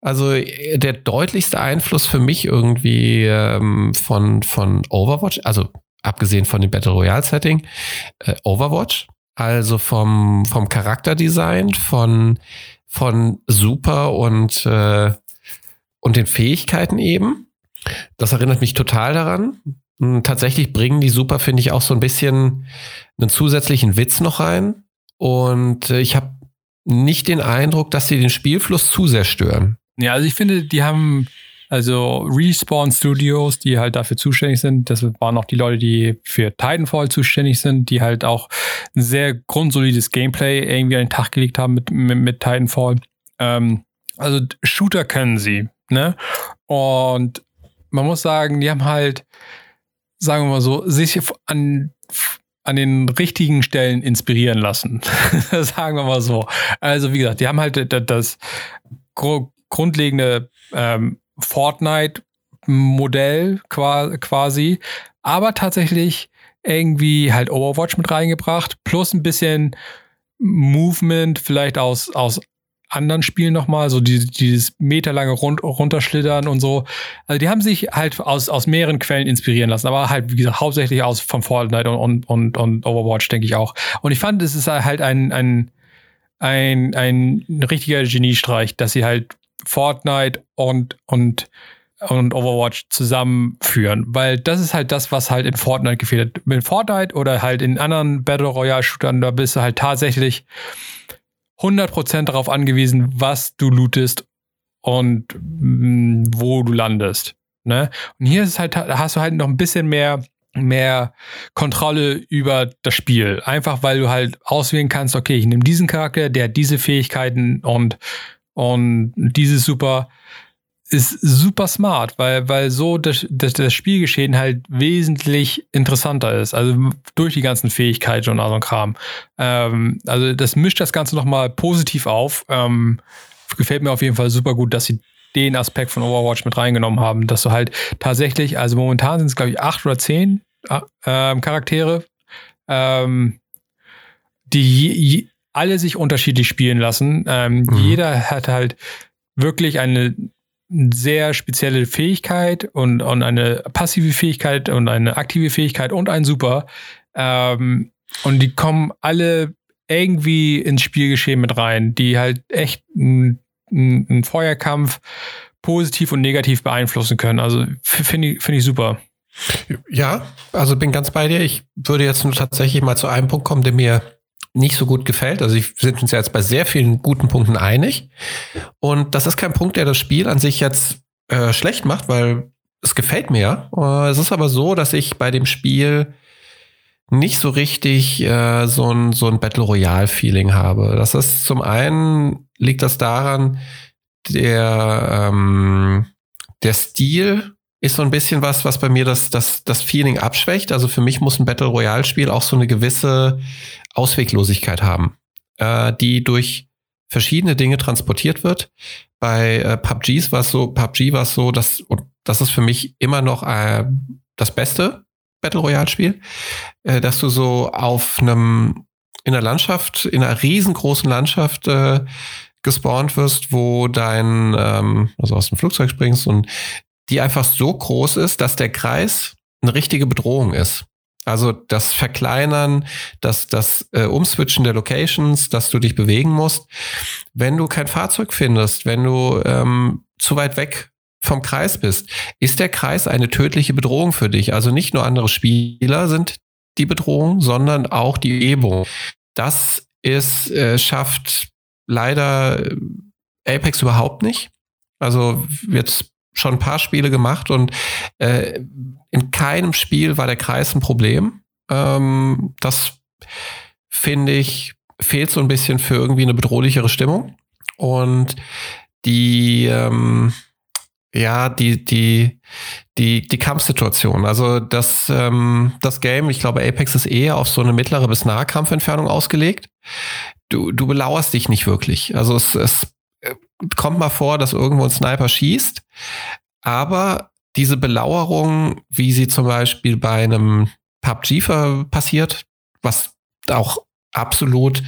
Also der deutlichste Einfluss für mich irgendwie ähm, von, von Overwatch, also abgesehen von dem Battle Royale Setting, äh, Overwatch, also vom, vom Charakterdesign, von von Super und, äh, und den Fähigkeiten eben. Das erinnert mich total daran. Hm, tatsächlich bringen die Super, finde ich, auch so ein bisschen einen zusätzlichen Witz noch rein. Und äh, ich habe nicht den Eindruck, dass sie den Spielfluss zu sehr stören. Ja, also ich finde, die haben also Respawn Studios, die halt dafür zuständig sind. Das waren auch die Leute, die für Titanfall zuständig sind, die halt auch ein sehr grundsolides Gameplay irgendwie an den Tag gelegt haben mit, mit, mit Titanfall. Ähm, also Shooter können sie, ne? Und man muss sagen, die haben halt, sagen wir mal so, sich an an den richtigen Stellen inspirieren lassen. (laughs) Sagen wir mal so. Also wie gesagt, die haben halt das grundlegende ähm, Fortnite-Modell quasi, aber tatsächlich irgendwie halt Overwatch mit reingebracht, plus ein bisschen Movement vielleicht aus, aus anderen Spielen nochmal, so die, dieses meterlange Rund, Runterschlittern und so. Also die haben sich halt aus, aus mehreren Quellen inspirieren lassen, aber halt, wie gesagt, hauptsächlich aus von Fortnite und, und, und Overwatch, denke ich auch. Und ich fand, es ist halt ein, ein, ein, ein richtiger Geniestreich, dass sie halt Fortnite und, und, und Overwatch zusammenführen, weil das ist halt das, was halt in Fortnite gefehlt hat. Mit Fortnite oder halt in anderen Battle Royale Shootern, da bist du halt tatsächlich 100% darauf angewiesen, was du lootest und mh, mm, wo du landest. Ne? Und hier ist halt, hast du halt noch ein bisschen mehr, mehr Kontrolle über das Spiel. Einfach weil du halt auswählen kannst, okay, ich nehme diesen Charakter, der hat diese Fähigkeiten und, und dieses super ist super smart, weil, weil so das, das, das Spielgeschehen halt wesentlich interessanter ist. Also durch die ganzen Fähigkeiten und all so ein Kram. Ähm, also das mischt das Ganze nochmal positiv auf. Ähm, gefällt mir auf jeden Fall super gut, dass sie den Aspekt von Overwatch mit reingenommen haben, dass du halt tatsächlich, also momentan sind es glaube ich acht oder zehn äh, Charaktere, ähm, die alle sich unterschiedlich spielen lassen. Ähm, mhm. Jeder hat halt wirklich eine sehr spezielle Fähigkeit und, und eine passive Fähigkeit und eine aktive Fähigkeit und ein Super. Ähm, und die kommen alle irgendwie ins Spielgeschehen mit rein, die halt echt einen Feuerkampf positiv und negativ beeinflussen können. Also finde ich, find ich super. Ja, also bin ganz bei dir. Ich würde jetzt nur tatsächlich mal zu einem Punkt kommen, der mir nicht so gut gefällt. Also wir sind uns jetzt bei sehr vielen guten Punkten einig. Und das ist kein Punkt, der das Spiel an sich jetzt äh, schlecht macht, weil es gefällt mir. Äh, es ist aber so, dass ich bei dem Spiel nicht so richtig äh, so ein, so ein Battle Royale-Feeling habe. Das ist zum einen liegt das daran, der, ähm, der Stil ist so ein bisschen was, was bei mir das, das, das Feeling abschwächt. Also für mich muss ein Battle Royale-Spiel auch so eine gewisse Ausweglosigkeit haben, äh, die durch verschiedene Dinge transportiert wird. Bei äh, PUBGs war es so, PUBG war es so, dass das ist für mich immer noch äh, das beste Battle Royale Spiel, äh, dass du so auf einem in einer Landschaft, in einer riesengroßen Landschaft äh, gespawnt wirst, wo dein, ähm, also aus dem Flugzeug springst und die einfach so groß ist, dass der Kreis eine richtige Bedrohung ist. Also das Verkleinern, das, das äh, Umswitchen der Locations, dass du dich bewegen musst. Wenn du kein Fahrzeug findest, wenn du ähm, zu weit weg vom Kreis bist, ist der Kreis eine tödliche Bedrohung für dich. Also nicht nur andere Spieler sind die Bedrohung, sondern auch die Ebung. Das ist, äh, schafft leider äh, Apex überhaupt nicht. Also jetzt schon ein paar Spiele gemacht und äh, in keinem Spiel war der Kreis ein Problem. Ähm, das finde ich fehlt so ein bisschen für irgendwie eine bedrohlichere Stimmung. Und die, ähm, ja, die, die, die, die Kampfsituation. Also das, ähm, das Game, ich glaube, Apex ist eher auf so eine mittlere bis nahe Kampfentfernung ausgelegt. Du, du belauerst dich nicht wirklich. Also es, es kommt mal vor, dass irgendwo ein Sniper schießt, aber diese Belauerung, wie sie zum Beispiel bei einem PUBG passiert, was auch absolut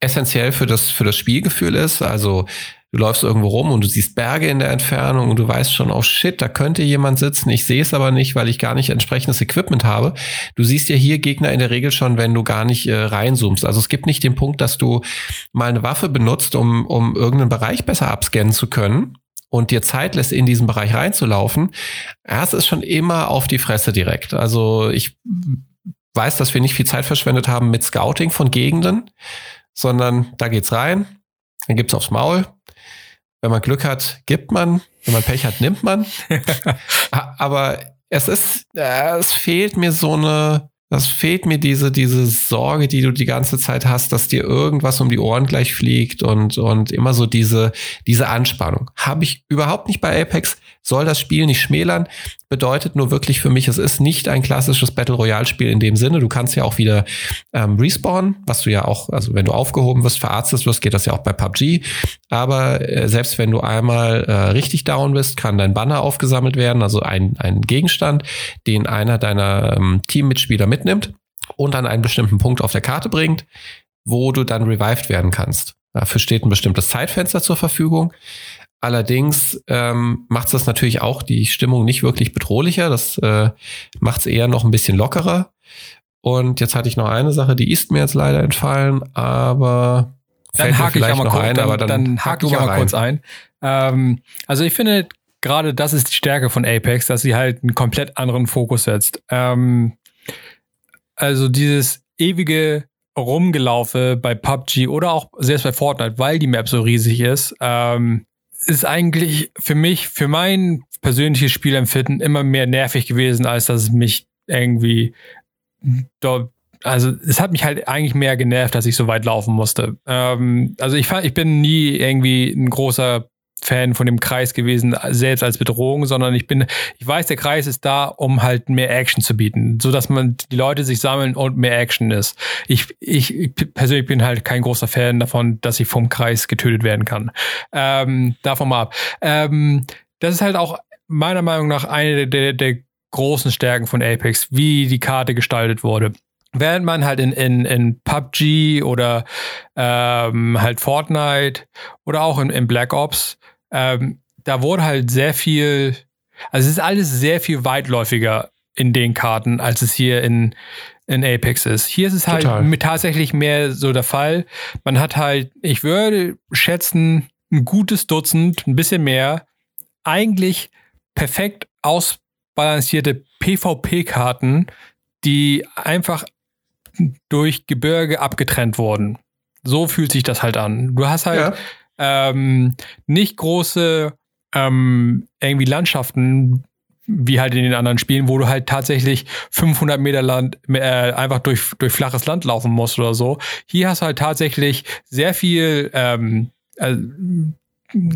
essentiell für das, für das Spielgefühl ist. Also Du läufst irgendwo rum und du siehst Berge in der Entfernung und du weißt schon, oh shit, da könnte jemand sitzen. Ich sehe es aber nicht, weil ich gar nicht entsprechendes Equipment habe. Du siehst ja hier Gegner in der Regel schon, wenn du gar nicht äh, reinzoomst. Also es gibt nicht den Punkt, dass du mal eine Waffe benutzt, um, um irgendeinen Bereich besser abscannen zu können und dir Zeit lässt, in diesen Bereich reinzulaufen. Ja, es ist schon immer auf die Fresse direkt. Also ich weiß, dass wir nicht viel Zeit verschwendet haben mit Scouting von Gegenden, sondern da geht's rein, dann gibt's aufs Maul, wenn man Glück hat, gibt man. Wenn man Pech hat, nimmt man. (laughs) Aber es ist, äh, es fehlt mir so eine, das fehlt mir diese, diese Sorge, die du die ganze Zeit hast, dass dir irgendwas um die Ohren gleich fliegt und, und immer so diese, diese Anspannung. Habe ich überhaupt nicht bei Apex, soll das Spiel nicht schmälern, bedeutet nur wirklich für mich, es ist nicht ein klassisches Battle Royale Spiel in dem Sinne. Du kannst ja auch wieder ähm, respawnen, was du ja auch, also wenn du aufgehoben wirst, verarztet wirst, geht das ja auch bei PUBG. Aber äh, selbst wenn du einmal äh, richtig down bist, kann dein Banner aufgesammelt werden, also ein, ein Gegenstand, den einer deiner ähm, Teammitspieler mitnimmt und an einen bestimmten Punkt auf der Karte bringt, wo du dann revived werden kannst. Dafür steht ein bestimmtes Zeitfenster zur Verfügung. Allerdings ähm, macht es das natürlich auch die Stimmung nicht wirklich bedrohlicher. Das äh, macht es eher noch ein bisschen lockerer. Und jetzt hatte ich noch eine Sache, die ist mir jetzt leider entfallen, aber dann hake ich aber noch kurz, ein, dann, aber dann, dann hake ich aber kurz ein. Ähm, also ich finde gerade das ist die Stärke von Apex, dass sie halt einen komplett anderen Fokus setzt. Ähm, also dieses ewige Rumgelaufe bei PUBG oder auch selbst bei Fortnite, weil die Map so riesig ist, ähm, ist eigentlich für mich, für mein persönliches Spielempfinden immer mehr nervig gewesen, als dass es mich irgendwie dort also es hat mich halt eigentlich mehr genervt, dass ich so weit laufen musste. Ähm, also ich, ich bin nie irgendwie ein großer Fan von dem Kreis gewesen, selbst als Bedrohung, sondern ich bin, ich weiß, der Kreis ist da, um halt mehr Action zu bieten, so dass man die Leute sich sammeln und mehr Action ist. Ich, ich, ich persönlich bin halt kein großer Fan davon, dass ich vom Kreis getötet werden kann. Ähm, davon mal ab. Ähm, das ist halt auch meiner Meinung nach eine der, der großen Stärken von Apex, wie die Karte gestaltet wurde während man halt in, in, in PUBG oder ähm, halt Fortnite oder auch in, in Black Ops ähm, da wurde halt sehr viel, also es ist alles sehr viel weitläufiger in den Karten, als es hier in, in Apex ist. Hier ist es halt mit, tatsächlich mehr so der Fall. Man hat halt, ich würde schätzen, ein gutes Dutzend, ein bisschen mehr, eigentlich perfekt ausbalancierte PvP-Karten, die einfach durch Gebirge abgetrennt wurden. So fühlt sich das halt an. Du hast halt ja ähm, nicht große ähm, irgendwie Landschaften, wie halt in den anderen Spielen, wo du halt tatsächlich 500 Meter Land äh, einfach durch, durch flaches Land laufen musst oder so. Hier hast du halt tatsächlich sehr viel ähm, äh,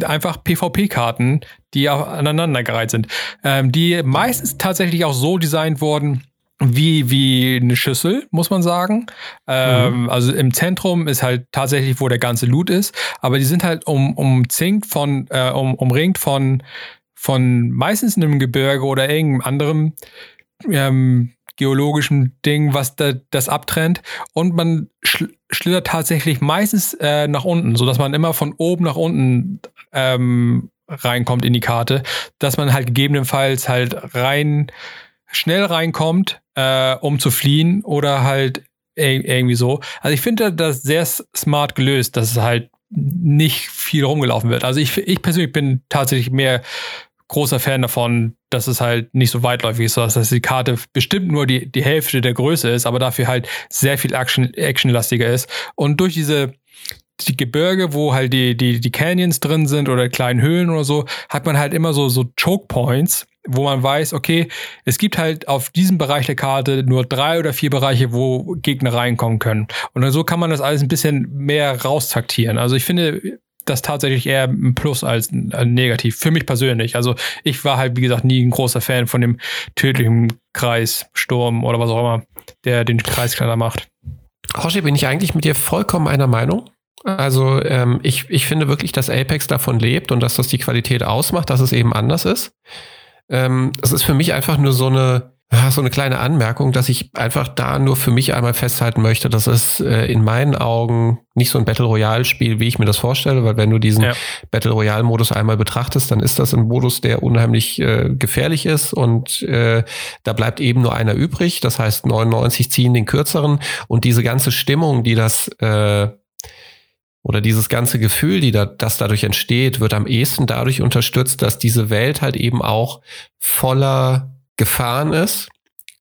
einfach PvP-Karten, die aneinandergereiht sind, ähm, die meistens tatsächlich auch so designt wurden, wie, wie eine Schüssel, muss man sagen. Ähm, mhm. Also im Zentrum ist halt tatsächlich, wo der ganze Loot ist, aber die sind halt um, umzinkt von, äh, um, umringt von, von meistens einem Gebirge oder irgendeinem anderen ähm, geologischen Ding, was da, das abtrennt. Und man schl schlittert tatsächlich meistens äh, nach unten, sodass man immer von oben nach unten ähm, reinkommt in die Karte, dass man halt gegebenenfalls halt rein schnell reinkommt, äh, um zu fliehen oder halt irgendwie so. Also ich finde das sehr smart gelöst, dass es halt nicht viel rumgelaufen wird. Also ich, ich persönlich bin tatsächlich mehr großer Fan davon, dass es halt nicht so weitläufig ist, dass die Karte bestimmt nur die, die Hälfte der Größe ist, aber dafür halt sehr viel Action, actionlastiger ist. Und durch diese die Gebirge, wo halt die, die, die Canyons drin sind oder kleinen Höhlen oder so, hat man halt immer so, so Choke Points, wo man weiß, okay, es gibt halt auf diesem Bereich der Karte nur drei oder vier Bereiche, wo Gegner reinkommen können. Und so kann man das alles ein bisschen mehr raustaktieren. Also ich finde das tatsächlich eher ein Plus als ein Negativ. Für mich persönlich. Also ich war halt, wie gesagt, nie ein großer Fan von dem tödlichen Kreissturm oder was auch immer, der den Kreis kleiner macht. Hoshi, bin ich eigentlich mit dir vollkommen einer Meinung? Also ähm, ich, ich finde wirklich, dass Apex davon lebt und dass das die Qualität ausmacht, dass es eben anders ist. Ähm, es ist für mich einfach nur so eine, so eine kleine Anmerkung, dass ich einfach da nur für mich einmal festhalten möchte, dass es äh, in meinen Augen nicht so ein Battle Royale Spiel, wie ich mir das vorstelle, weil wenn du diesen ja. Battle Royale Modus einmal betrachtest, dann ist das ein Modus, der unheimlich äh, gefährlich ist und äh, da bleibt eben nur einer übrig. Das heißt, 99 ziehen den kürzeren und diese ganze Stimmung, die das äh, oder dieses ganze Gefühl, die da, das dadurch entsteht, wird am ehesten dadurch unterstützt, dass diese Welt halt eben auch voller gefahren ist.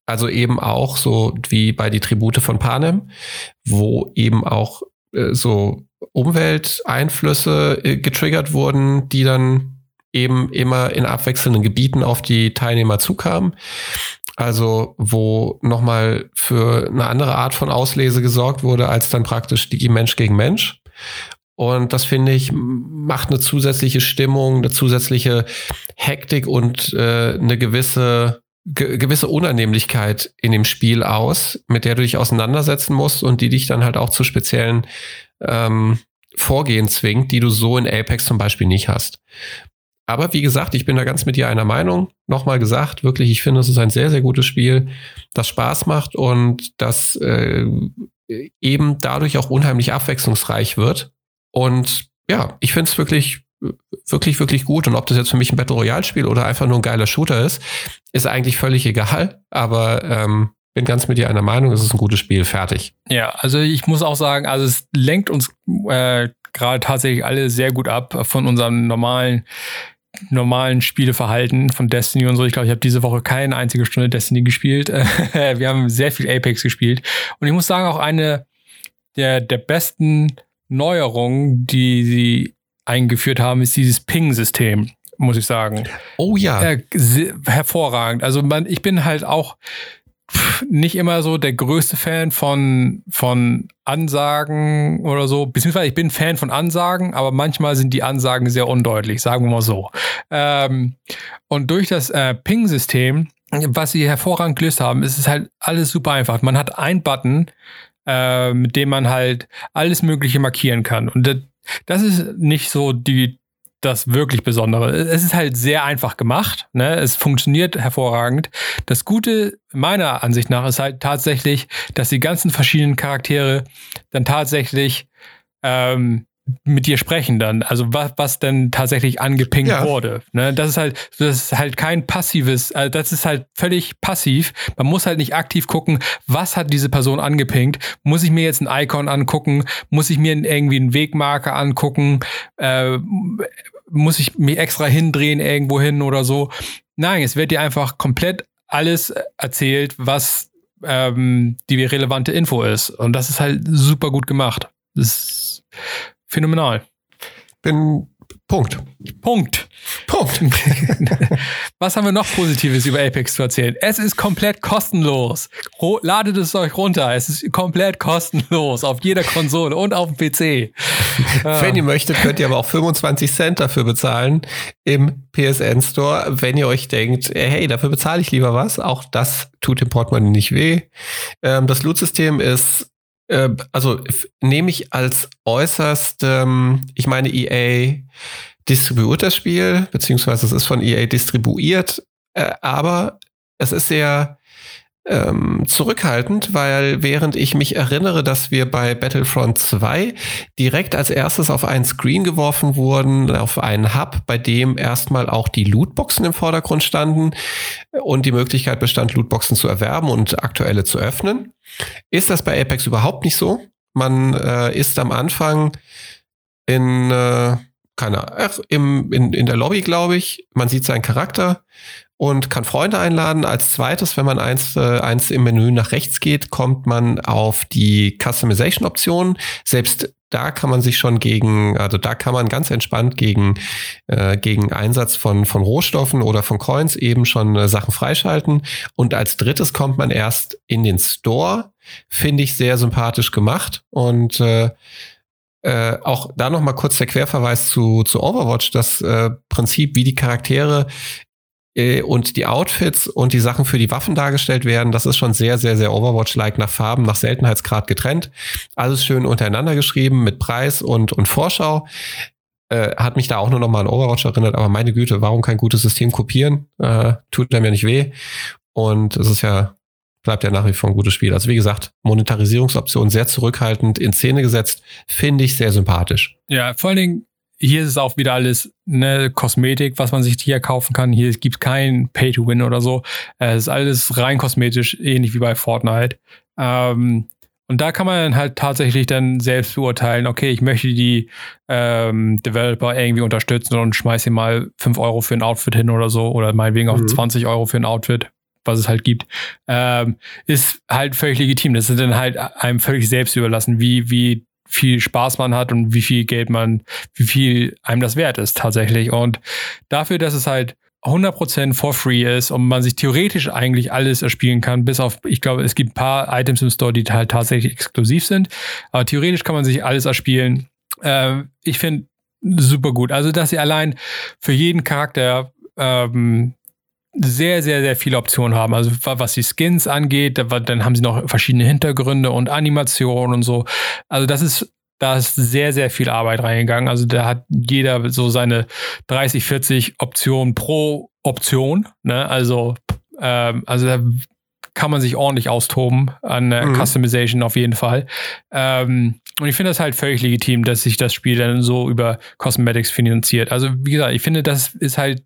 Also eben auch so wie bei die Tribute von Panem, wo eben auch äh, so Umwelteinflüsse äh, getriggert wurden, die dann eben immer in abwechselnden Gebieten auf die Teilnehmer zukamen. Also wo nochmal für eine andere Art von Auslese gesorgt wurde, als dann praktisch die Mensch gegen Mensch. Und das finde ich macht eine zusätzliche Stimmung, eine zusätzliche Hektik und äh, eine gewisse ge gewisse Unannehmlichkeit in dem Spiel aus, mit der du dich auseinandersetzen musst und die dich dann halt auch zu speziellen ähm, Vorgehen zwingt, die du so in Apex zum Beispiel nicht hast. Aber wie gesagt, ich bin da ganz mit dir einer Meinung. Nochmal gesagt, wirklich, ich finde, es ist ein sehr, sehr gutes Spiel, das Spaß macht und das äh, eben dadurch auch unheimlich abwechslungsreich wird. Und ja, ich finde es wirklich wirklich, wirklich gut. Und ob das jetzt für mich ein Battle Royale-Spiel oder einfach nur ein geiler Shooter ist, ist eigentlich völlig egal. Aber ähm, bin ganz mit dir einer Meinung, es ist ein gutes Spiel, fertig. Ja, also ich muss auch sagen, also es lenkt uns äh, gerade tatsächlich alle sehr gut ab von unserem normalen normalen Spieleverhalten von Destiny und so. Ich glaube, ich habe diese Woche keine einzige Stunde Destiny gespielt. (laughs) Wir haben sehr viel Apex gespielt. Und ich muss sagen, auch eine der, der besten Neuerungen, die sie eingeführt haben, ist dieses Ping-System, muss ich sagen. Oh ja. Äh, hervorragend. Also man, ich bin halt auch nicht immer so der größte Fan von, von Ansagen oder so. Beziehungsweise ich bin Fan von Ansagen, aber manchmal sind die Ansagen sehr undeutlich, sagen wir mal so. Ähm, und durch das äh, Ping-System, was sie hervorragend gelöst haben, ist es halt alles super einfach. Man hat einen Button, äh, mit dem man halt alles Mögliche markieren kann. Und das, das ist nicht so die, das wirklich Besondere. Es ist halt sehr einfach gemacht. Ne? Es funktioniert hervorragend. Das Gute meiner Ansicht nach ist halt tatsächlich, dass die ganzen verschiedenen Charaktere dann tatsächlich ähm, mit dir sprechen dann, also was, was denn tatsächlich angepinkt ja. wurde. Ne? Das ist halt, das ist halt kein passives, also das ist halt völlig passiv. Man muss halt nicht aktiv gucken, was hat diese Person angepinkt. Muss ich mir jetzt ein Icon angucken? Muss ich mir irgendwie einen Wegmarker angucken? Äh, muss ich mich extra hindrehen irgendwo hin oder so? Nein, es wird dir einfach komplett alles erzählt, was ähm, die relevante Info ist. Und das ist halt super gut gemacht. Das ist phänomenal. Bin Punkt. Punkt. Punkt. (laughs) Was haben wir noch Positives über Apex zu erzählen? Es ist komplett kostenlos. Ladet es euch runter. Es ist komplett kostenlos auf jeder Konsole und auf dem PC. (laughs) Wenn ihr möchtet, könnt ihr aber auch 25 Cent dafür bezahlen im PSN Store, wenn ihr euch denkt, hey, dafür bezahle ich lieber was. Auch das tut dem Portemonnaie nicht weh. Ähm, das Loot-System ist äh, also nehme ich als äußerst, ähm, ich meine, EA distribuiert das Spiel, beziehungsweise es ist von EA distribuiert, äh, aber es ist sehr ähm, zurückhaltend, weil während ich mich erinnere, dass wir bei Battlefront 2 direkt als erstes auf einen Screen geworfen wurden, auf einen Hub, bei dem erstmal auch die Lootboxen im Vordergrund standen und die Möglichkeit bestand, Lootboxen zu erwerben und aktuelle zu öffnen, ist das bei Apex überhaupt nicht so. Man äh, ist am Anfang in äh, keine Ahnung, im, in, in der Lobby, glaube ich. Man sieht seinen Charakter und kann Freunde einladen. Als zweites, wenn man eins, äh, eins im Menü nach rechts geht, kommt man auf die Customization-Option. Selbst da kann man sich schon gegen, also da kann man ganz entspannt gegen, äh, gegen Einsatz von, von Rohstoffen oder von Coins eben schon äh, Sachen freischalten. Und als drittes kommt man erst in den Store. Finde ich sehr sympathisch gemacht. Und äh, äh, auch da noch mal kurz der Querverweis zu, zu Overwatch, das äh, Prinzip, wie die Charaktere äh, und die Outfits und die Sachen für die Waffen dargestellt werden, das ist schon sehr, sehr, sehr Overwatch-like nach Farben, nach Seltenheitsgrad getrennt. Alles schön untereinander geschrieben mit Preis und, und Vorschau. Äh, hat mich da auch nur noch mal an Overwatch erinnert, aber meine Güte, warum kein gutes System kopieren? Äh, tut einem ja nicht weh. Und es ist ja, bleibt ja nach wie vor ein gutes Spiel. Also wie gesagt, Monetarisierungsoption sehr zurückhaltend in Szene gesetzt, finde ich sehr sympathisch. Ja, vor allen Dingen, hier ist es auch wieder alles ne, Kosmetik, was man sich hier kaufen kann. Hier gibt es kein Pay-to-Win oder so. Es ist alles rein kosmetisch, ähnlich wie bei Fortnite. Ähm, und da kann man dann halt tatsächlich dann selbst beurteilen, okay, ich möchte die ähm, Developer irgendwie unterstützen und schmeiße mal 5 Euro für ein Outfit hin oder so oder meinetwegen auch mhm. 20 Euro für ein Outfit, was es halt gibt. Ähm, ist halt völlig legitim. Das ist dann halt einem völlig selbst überlassen, wie, wie viel Spaß man hat und wie viel Geld man, wie viel einem das wert ist tatsächlich. Und dafür, dass es halt 100% for free ist und man sich theoretisch eigentlich alles erspielen kann, bis auf, ich glaube, es gibt ein paar Items im Store, die halt tatsächlich exklusiv sind, aber theoretisch kann man sich alles erspielen. Äh, ich finde super gut. Also, dass sie allein für jeden Charakter ähm, sehr, sehr, sehr viele Optionen haben. Also was die Skins angeht, dann haben sie noch verschiedene Hintergründe und Animationen und so. Also das ist da ist sehr, sehr viel Arbeit reingegangen. Also da hat jeder so seine 30, 40 Optionen pro Option. Ne? Also, ähm, also da kann man sich ordentlich austoben an äh, mhm. Customization auf jeden Fall. Ähm, und ich finde das halt völlig legitim, dass sich das Spiel dann so über Cosmetics finanziert. Also wie gesagt, ich finde, das ist halt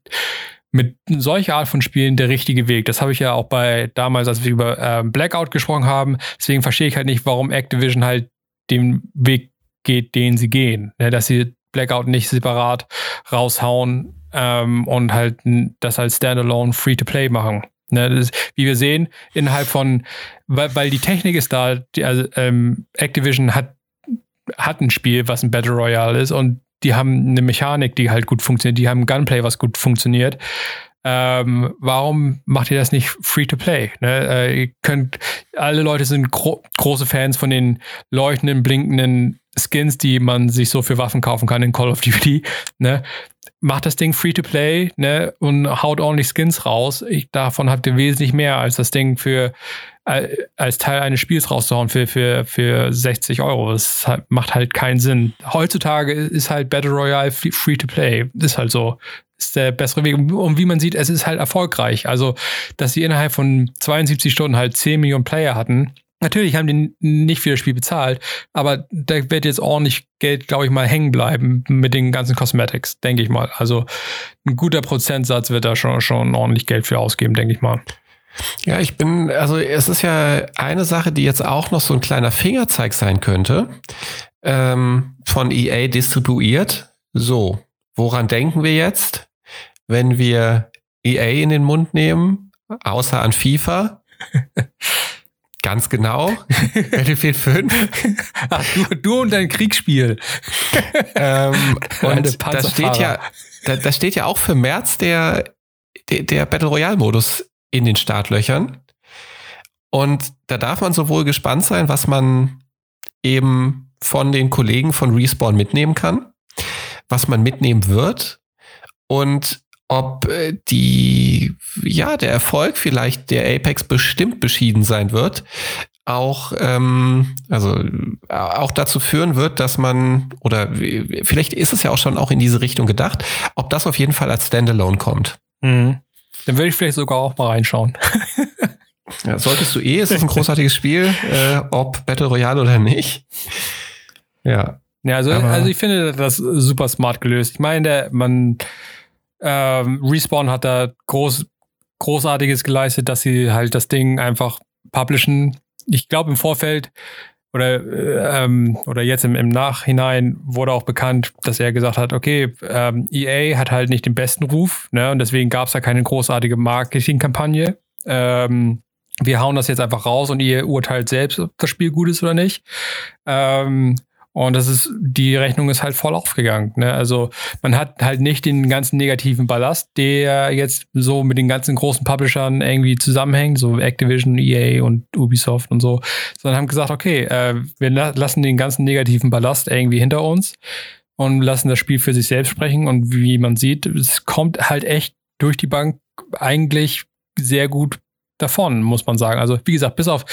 mit solcher Art von Spielen der richtige Weg. Das habe ich ja auch bei damals, als wir über äh, Blackout gesprochen haben. Deswegen verstehe ich halt nicht, warum Activision halt den Weg geht, den sie gehen. Ne, dass sie Blackout nicht separat raushauen ähm, und halt das als Standalone Free-to-Play machen. Ne, ist, wie wir sehen, innerhalb von, weil, weil die Technik ist da, die, also, ähm, Activision hat, hat ein Spiel, was ein Battle Royale ist und die haben eine Mechanik, die halt gut funktioniert, die haben Gunplay, was gut funktioniert. Ähm, warum macht ihr das nicht free to play? Ne? Äh, ihr könnt, alle Leute sind gro große Fans von den leuchtenden, blinkenden Skins, die man sich so für Waffen kaufen kann in Call of Duty. Ne? Macht das Ding free to play ne? und haut ordentlich Skins raus. Ich, davon habt ihr wesentlich mehr als das Ding für äh, als Teil eines Spiels rauszuhauen für, für, für 60 Euro. Das macht halt keinen Sinn. Heutzutage ist halt Battle Royale free to play. Ist halt so ist der bessere Weg. Und wie man sieht, es ist halt erfolgreich. Also, dass sie innerhalb von 72 Stunden halt 10 Millionen Player hatten. Natürlich haben die nicht für das Spiel bezahlt, aber da wird jetzt ordentlich Geld, glaube ich mal, hängen bleiben mit den ganzen Cosmetics, denke ich mal. Also ein guter Prozentsatz wird da schon, schon ordentlich Geld für ausgeben, denke ich mal. Ja, ich bin, also es ist ja eine Sache, die jetzt auch noch so ein kleiner Fingerzeig sein könnte, ähm, von EA distribuiert. So, woran denken wir jetzt? wenn wir EA in den Mund nehmen, außer an FIFA. (laughs) Ganz genau. (laughs) Battlefield 5. Ach, du, du, und dein Kriegsspiel. ähm, und da steht ja, da, da, steht ja auch für März der, der, der Battle Royale Modus in den Startlöchern. Und da darf man sowohl gespannt sein, was man eben von den Kollegen von Respawn mitnehmen kann, was man mitnehmen wird und ob äh, die, ja, der Erfolg vielleicht der Apex bestimmt beschieden sein wird, auch, ähm, also äh, auch dazu führen wird, dass man, oder vielleicht ist es ja auch schon auch in diese Richtung gedacht, ob das auf jeden Fall als Standalone kommt. Mhm. Dann würde ich vielleicht sogar auch mal reinschauen. (laughs) ja, solltest du eh, es ist ein großartiges Spiel, äh, ob Battle Royale oder nicht. Ja. Ja, also, also ich finde das super smart gelöst. Ich meine, man, ähm, Respawn hat da groß, Großartiges geleistet, dass sie halt das Ding einfach publishen. Ich glaube im Vorfeld oder, äh, ähm, oder jetzt im, im Nachhinein wurde auch bekannt, dass er gesagt hat, okay, ähm, EA hat halt nicht den besten Ruf, ne? Und deswegen gab es da keine großartige Marketingkampagne. Ähm, wir hauen das jetzt einfach raus und ihr urteilt selbst, ob das Spiel gut ist oder nicht. Ähm, und das ist, die Rechnung ist halt voll aufgegangen. Ne? Also man hat halt nicht den ganzen negativen Ballast, der jetzt so mit den ganzen großen Publishern irgendwie zusammenhängt, so Activision, EA und Ubisoft und so, sondern haben gesagt, okay, äh, wir la lassen den ganzen negativen Ballast irgendwie hinter uns und lassen das Spiel für sich selbst sprechen. Und wie man sieht, es kommt halt echt durch die Bank eigentlich sehr gut davon, muss man sagen. Also wie gesagt, bis auf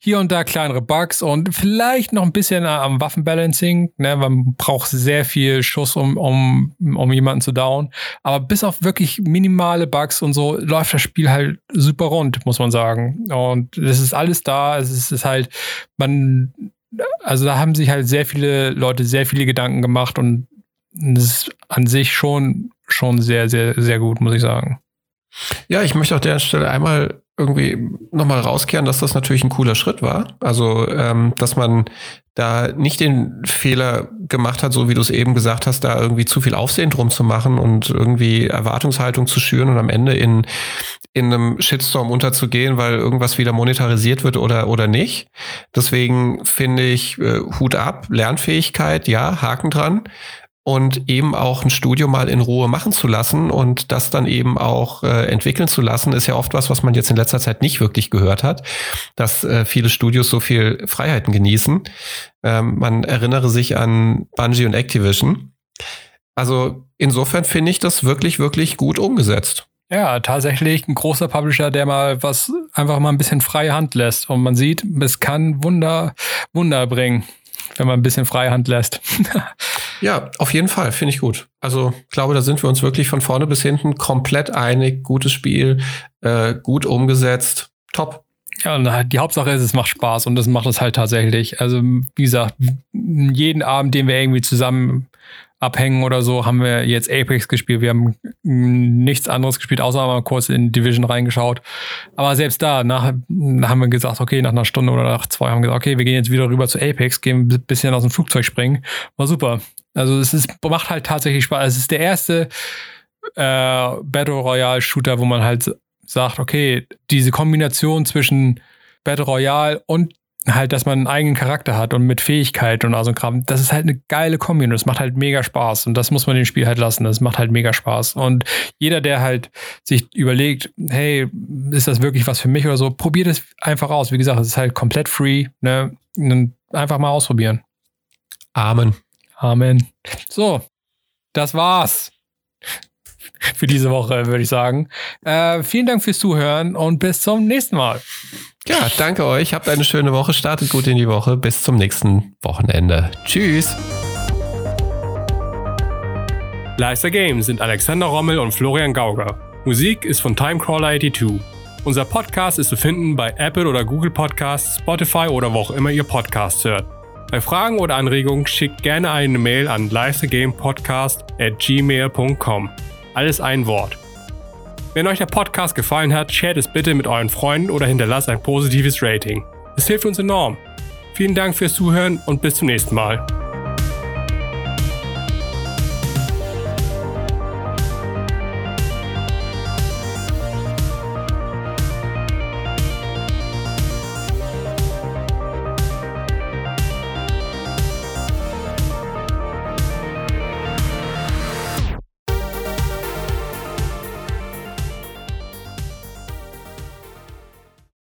hier und da kleinere Bugs und vielleicht noch ein bisschen am Waffenbalancing. Ne? Man braucht sehr viel Schuss, um, um, um jemanden zu down. Aber bis auf wirklich minimale Bugs und so läuft das Spiel halt super rund, muss man sagen. Und es ist alles da. Es ist, ist halt, man, also da haben sich halt sehr viele Leute sehr viele Gedanken gemacht und das ist an sich schon, schon sehr, sehr, sehr gut, muss ich sagen. Ja, ich möchte auch der Stelle einmal irgendwie nochmal rauskehren, dass das natürlich ein cooler Schritt war. Also, ähm, dass man da nicht den Fehler gemacht hat, so wie du es eben gesagt hast, da irgendwie zu viel Aufsehen drum zu machen und irgendwie Erwartungshaltung zu schüren und am Ende in, in einem Shitstorm unterzugehen, weil irgendwas wieder monetarisiert wird oder, oder nicht. Deswegen finde ich äh, Hut ab, Lernfähigkeit, ja, Haken dran und eben auch ein Studio mal in Ruhe machen zu lassen und das dann eben auch äh, entwickeln zu lassen, ist ja oft was, was man jetzt in letzter Zeit nicht wirklich gehört hat, dass äh, viele Studios so viel Freiheiten genießen. Ähm, man erinnere sich an Bungie und Activision. Also insofern finde ich das wirklich, wirklich gut umgesetzt. Ja, tatsächlich ein großer Publisher, der mal was einfach mal ein bisschen freie Hand lässt. Und man sieht, es kann Wunder, Wunder bringen wenn man ein bisschen Freihand lässt. (laughs) ja, auf jeden Fall, finde ich gut. Also ich glaube, da sind wir uns wirklich von vorne bis hinten komplett einig. Gutes Spiel, äh, gut umgesetzt, top. Ja, und die Hauptsache ist, es macht Spaß und das macht es halt tatsächlich. Also, wie gesagt, jeden Abend, den wir irgendwie zusammen abhängen oder so, haben wir jetzt Apex gespielt. Wir haben nichts anderes gespielt, außer mal kurz in Division reingeschaut. Aber selbst da, nach, haben wir gesagt, okay, nach einer Stunde oder nach zwei haben wir gesagt, okay, wir gehen jetzt wieder rüber zu Apex, gehen ein bisschen aus dem Flugzeug springen. War super. Also es ist, macht halt tatsächlich Spaß. Es ist der erste äh, Battle Royale Shooter, wo man halt sagt, okay, diese Kombination zwischen Battle Royale und halt, dass man einen eigenen Charakter hat und mit Fähigkeit und also Kram. Das ist halt eine geile Kombi und das macht halt mega Spaß und das muss man dem Spiel halt lassen. Das macht halt mega Spaß. Und jeder, der halt sich überlegt, hey, ist das wirklich was für mich oder so, probiert es einfach aus. Wie gesagt, es ist halt komplett free, ne? Einfach mal ausprobieren. Amen. Amen. So, das war's für diese Woche, würde ich sagen. Äh, vielen Dank fürs Zuhören und bis zum nächsten Mal. Ja, danke euch. Habt eine schöne Woche. Startet gut in die Woche. Bis zum nächsten Wochenende. Tschüss. Leister Games sind Alexander Rommel und Florian Gauger. Musik ist von Timecrawler82. Unser Podcast ist zu finden bei Apple oder Google Podcasts, Spotify oder wo auch immer ihr Podcasts hört. Bei Fragen oder Anregungen schickt gerne eine Mail an leistergamepodcast at gmail.com. Alles ein Wort. Wenn euch der Podcast gefallen hat, shared es bitte mit euren Freunden oder hinterlasst ein positives Rating. Es hilft uns enorm. Vielen Dank fürs Zuhören und bis zum nächsten Mal.